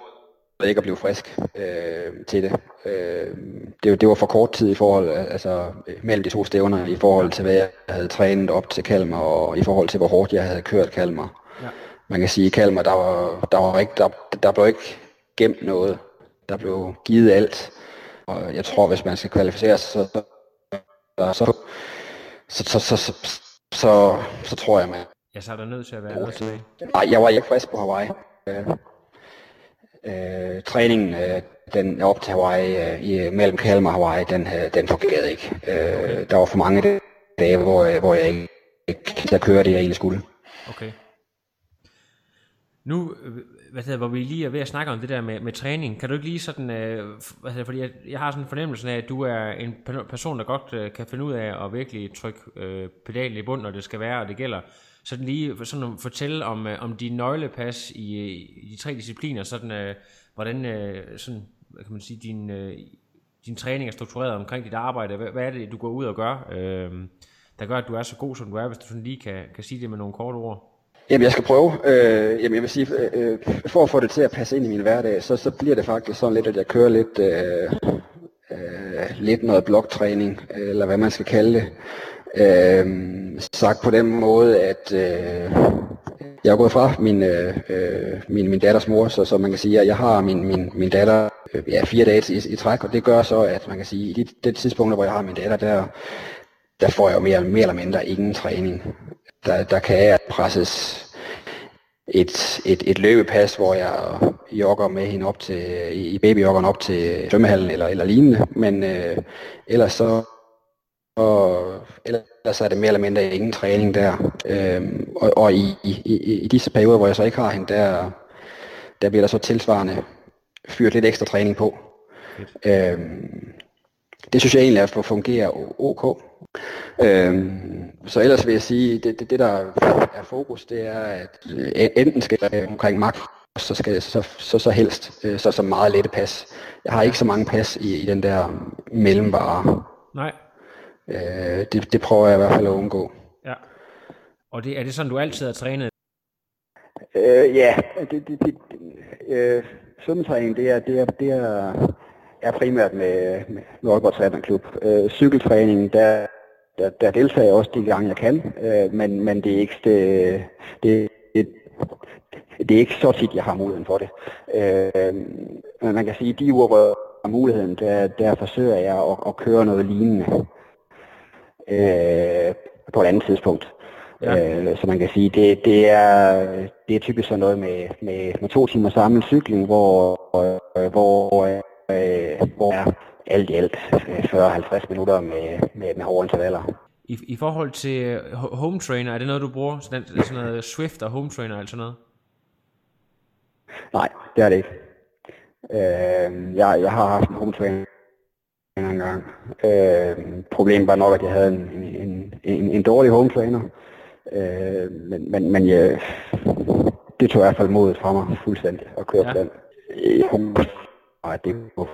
[SPEAKER 5] ikke at blive frisk øh, til det. Øh, det. Det var for kort tid i forhold, altså mellem de to stævner, i forhold til hvad jeg havde trænet op til Kalmar, og i forhold til hvor hårdt jeg havde kørt Kalmar.
[SPEAKER 2] Ja.
[SPEAKER 5] Man kan sige, at Kalmar, der var, der var ikke, der, der blev ikke gemt noget. Der blev givet alt. Og jeg tror, hvis man skal kvalificere sig, så, så, så, så, så, så, så, så, så tror jeg, man...
[SPEAKER 2] Ja, så er der nødt til at være noget tilbage.
[SPEAKER 5] Nej, jeg var ikke frisk på Hawaii. Øh, øh, træningen, øh, den op til Hawaii, øh, i, mellem Kalmar og Hawaii, den, øh, den fungerede ikke. Øh, der var for mange dage, hvor, øh, hvor jeg ikke, ikke der kørte det, jeg egentlig skulle.
[SPEAKER 2] Okay. Nu, øh, hvad hedder, hvor vi lige er ved at snakke om det der med, med træning, kan du ikke lige sådan, øh, hvad hedder, fordi jeg, jeg har sådan en fornemmelse af, at du er en pe- person, der godt øh, kan finde ud af at virkelig trykke øh, pedalen i bund, når det skal være, og det gælder. Sådan lige sådan at fortælle om, øh, om de nøglepas i, øh, i de tre discipliner, sådan, øh, hvordan øh, sådan, hvad kan man sige, din, øh, din træning er struktureret omkring dit arbejde. Hvad, hvad er det, du går ud og gør, øh, der gør, at du er så god, som du er, hvis du sådan lige kan, kan sige det med nogle korte ord?
[SPEAKER 5] Jamen, jeg skal prøve. Øh, jamen, jeg vil sige, øh, for at få det til at passe ind i min hverdag, så, så bliver det faktisk sådan lidt, at jeg kører lidt, øh, øh, lidt noget bloktræning, eller hvad man skal kalde det. Øh, sagt på den måde, at øh, jeg er gået fra min, øh, øh, min, min datters mor, så, så man kan sige, at jeg har min, min, min datter øh, ja, fire dage i, i træk, og det gør så, at man kan sige, i de, det tidspunkt, hvor jeg har min datter, der, der får jeg jo mere, mere eller mindre ingen træning. Der, der kan jeg presses et, et, et løbepas, hvor jeg jogger med hende op til, i i babyjoggeren op til svømmehallen eller, eller lignende, men øh, ellers så og ellers er det mere eller mindre ingen træning der. Øhm, og og i, i, i, i disse perioder, hvor jeg så ikke har hende, der, der bliver der så tilsvarende fyret lidt ekstra træning på. Øhm, det synes jeg egentlig er for fungerer ok. Øhm, så ellers vil jeg sige, det, det, det der er fokus, det er, at øh, enten skal jeg omkring max, så skal så, så, så helst øh, så, så meget lette pas. Jeg har ikke så mange pas i, i den der mellemvare.
[SPEAKER 2] Nej.
[SPEAKER 5] Øh, det, det prøver jeg i hvert fald at undgå.
[SPEAKER 2] Ja. Og det, er det sådan, du altid har trænet?
[SPEAKER 5] Øh, ja, det, det, det, øh, svømmetræning, det er, det er, det er, er primært med, med, Aalborg Triathlon Øh, cykeltræning, der, der, der deltager jeg også de gange, jeg kan, øh, men, men det er ikke det, det, det, det er ikke så tit, jeg har muligheden for det. Øh, men man kan sige, at de uger, hvor jeg har muligheden, der, der forsøger jeg at, at køre noget lignende øh, på et andet tidspunkt. Ja. Øh, så man kan sige, det, det, er, det er typisk sådan noget med, med, med to timer samlet cykling, hvor, øh, hvor, øh, hvor er alt i alt 40-50 minutter med, med, med hårde intervaller.
[SPEAKER 2] I, I forhold til øh, ho- home trainer, er det noget, du bruger? Sådan, sådan noget Swift og home trainer alt sådan noget?
[SPEAKER 5] Nej, det er det ikke. Øh, jeg, jeg har haft en home trainer en gang. Øh, problemet var nok, at jeg havde en, en, en, en dårlig home trainer. Øh, men men, men jeg, det tog i hvert fald modet fra mig fuldstændig at køre
[SPEAKER 2] Ja.
[SPEAKER 5] ja. på den. Øh, og det var,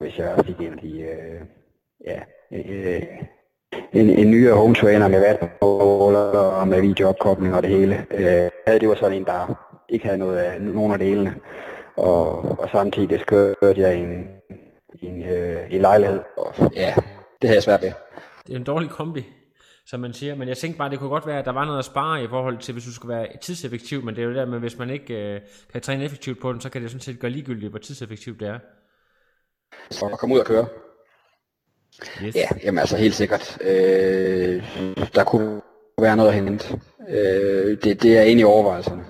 [SPEAKER 5] hvis jeg fik en af de, øh, ja, øh, en, en nyere home trainer med vatmåler og med videoopkobling og det hele. Øh, det var sådan en, der ikke havde noget af, nogen af delene. Og, og samtidig kørte jeg en, i en, øh, i en lejlighed. Og, ja, det havde jeg svært ved.
[SPEAKER 2] Det er en dårlig kombi, som man siger. Men jeg tænkte bare, det kunne godt være, at der var noget at spare i forhold til, hvis du skulle være tidseffektiv. Men det er jo det der med, hvis man ikke øh, kan træne effektivt på den, så kan det sådan set gøre ligegyldigt, hvor tidseffektivt det er.
[SPEAKER 5] Så at komme ud og køre.
[SPEAKER 2] Yes.
[SPEAKER 5] Ja, jamen altså helt sikkert. Øh, der kunne være noget at hente. Øh, det, det er i overvejelserne.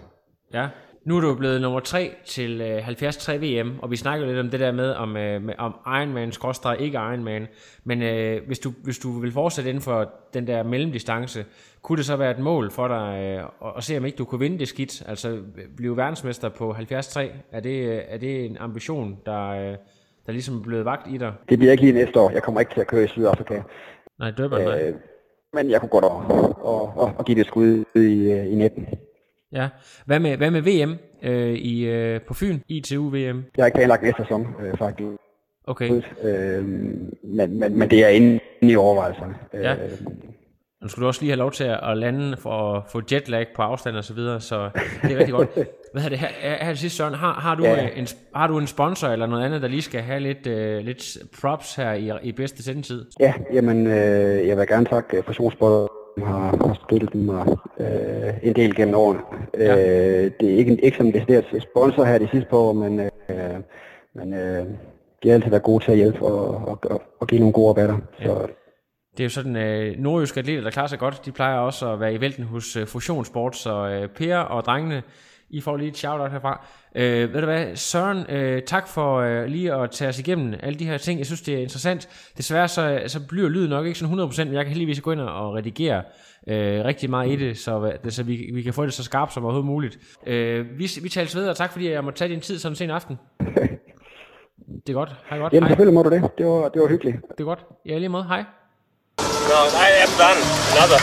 [SPEAKER 2] Ja. Nu er du blevet nummer 3 til øh, 73 VM, og vi snakker lidt om det der med, om, øh, med, om Ironman, skråstrej ikke Ironman. Men øh, hvis, du, hvis du vil fortsætte inden for den der mellemdistance, kunne det så være et mål for dig øh, at, at se, om ikke du kunne vinde det skidt? Altså blive verdensmester på 73? Er det, øh, er det en ambition, der, øh, der ligesom er blevet vagt i dig?
[SPEAKER 5] Det bliver ikke lige næste år. Jeg kommer ikke til at køre i Sydafrika.
[SPEAKER 2] Nej, Durban, nej.
[SPEAKER 5] Øh, men jeg kunne godt over og, og, og give det et skud i, øh, i 19.
[SPEAKER 2] Ja. Hvad med, hvad med VM øh, i, øh, på Fyn? ITU-VM?
[SPEAKER 5] Jeg har ikke planlagt næste sæson, øh, faktisk.
[SPEAKER 2] Okay.
[SPEAKER 5] Øh, men, men, men det er inde i overvejelserne.
[SPEAKER 2] Ja.
[SPEAKER 5] Øh,
[SPEAKER 2] Nu skulle du også lige have lov til at lande for at få jetlag på afstand og så videre, så det er rigtig godt. Hvad er det her, her til sidst, Søren? Har, har, du
[SPEAKER 5] Ja.
[SPEAKER 2] ja. en, har du en sponsor eller noget andet, der lige skal have lidt, øh, lidt props her i, i bedste sendetid?
[SPEAKER 5] Ja, jamen, øh, jeg vil gerne takke øh, Fusionssport, som har, har støttet mig øh, en del gennem årene.
[SPEAKER 2] Ja.
[SPEAKER 5] Øh, det er ikke, ikke som en decideret sponsor her de sidste par år, men, øh, men øh, de har altid været gode til at hjælpe og, og, og, og give nogle gode rabatter. Så
[SPEAKER 2] Det er jo sådan, øh, nordjyske atleter, der klarer sig godt, de plejer også at være i vælten hos øh, Fusionssport, så øh, Per og drengene, I får lige et shout-out herfra. Øh, ved du hvad, Søren, øh, tak for øh, lige at tage os igennem alle de her ting. Jeg synes, det er interessant. Desværre så, så bliver lyden nok ikke sådan 100%, men jeg kan heldigvis gå ind og redigere øh, rigtig meget i det, så, så vi, vi kan få det så skarpt som overhovedet muligt. Øh, vi, vi tales ved, og tak fordi jeg måtte tage din tid sådan en sen aften. Det er godt. Hej godt.
[SPEAKER 5] jamen, selvfølgelig må du det. Det var, det var hyggeligt.
[SPEAKER 2] Det er godt. Ja, lige måde. Hej.
[SPEAKER 6] No, I am done. Another.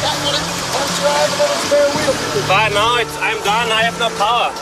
[SPEAKER 6] But no, it's, I'm done. I have no power.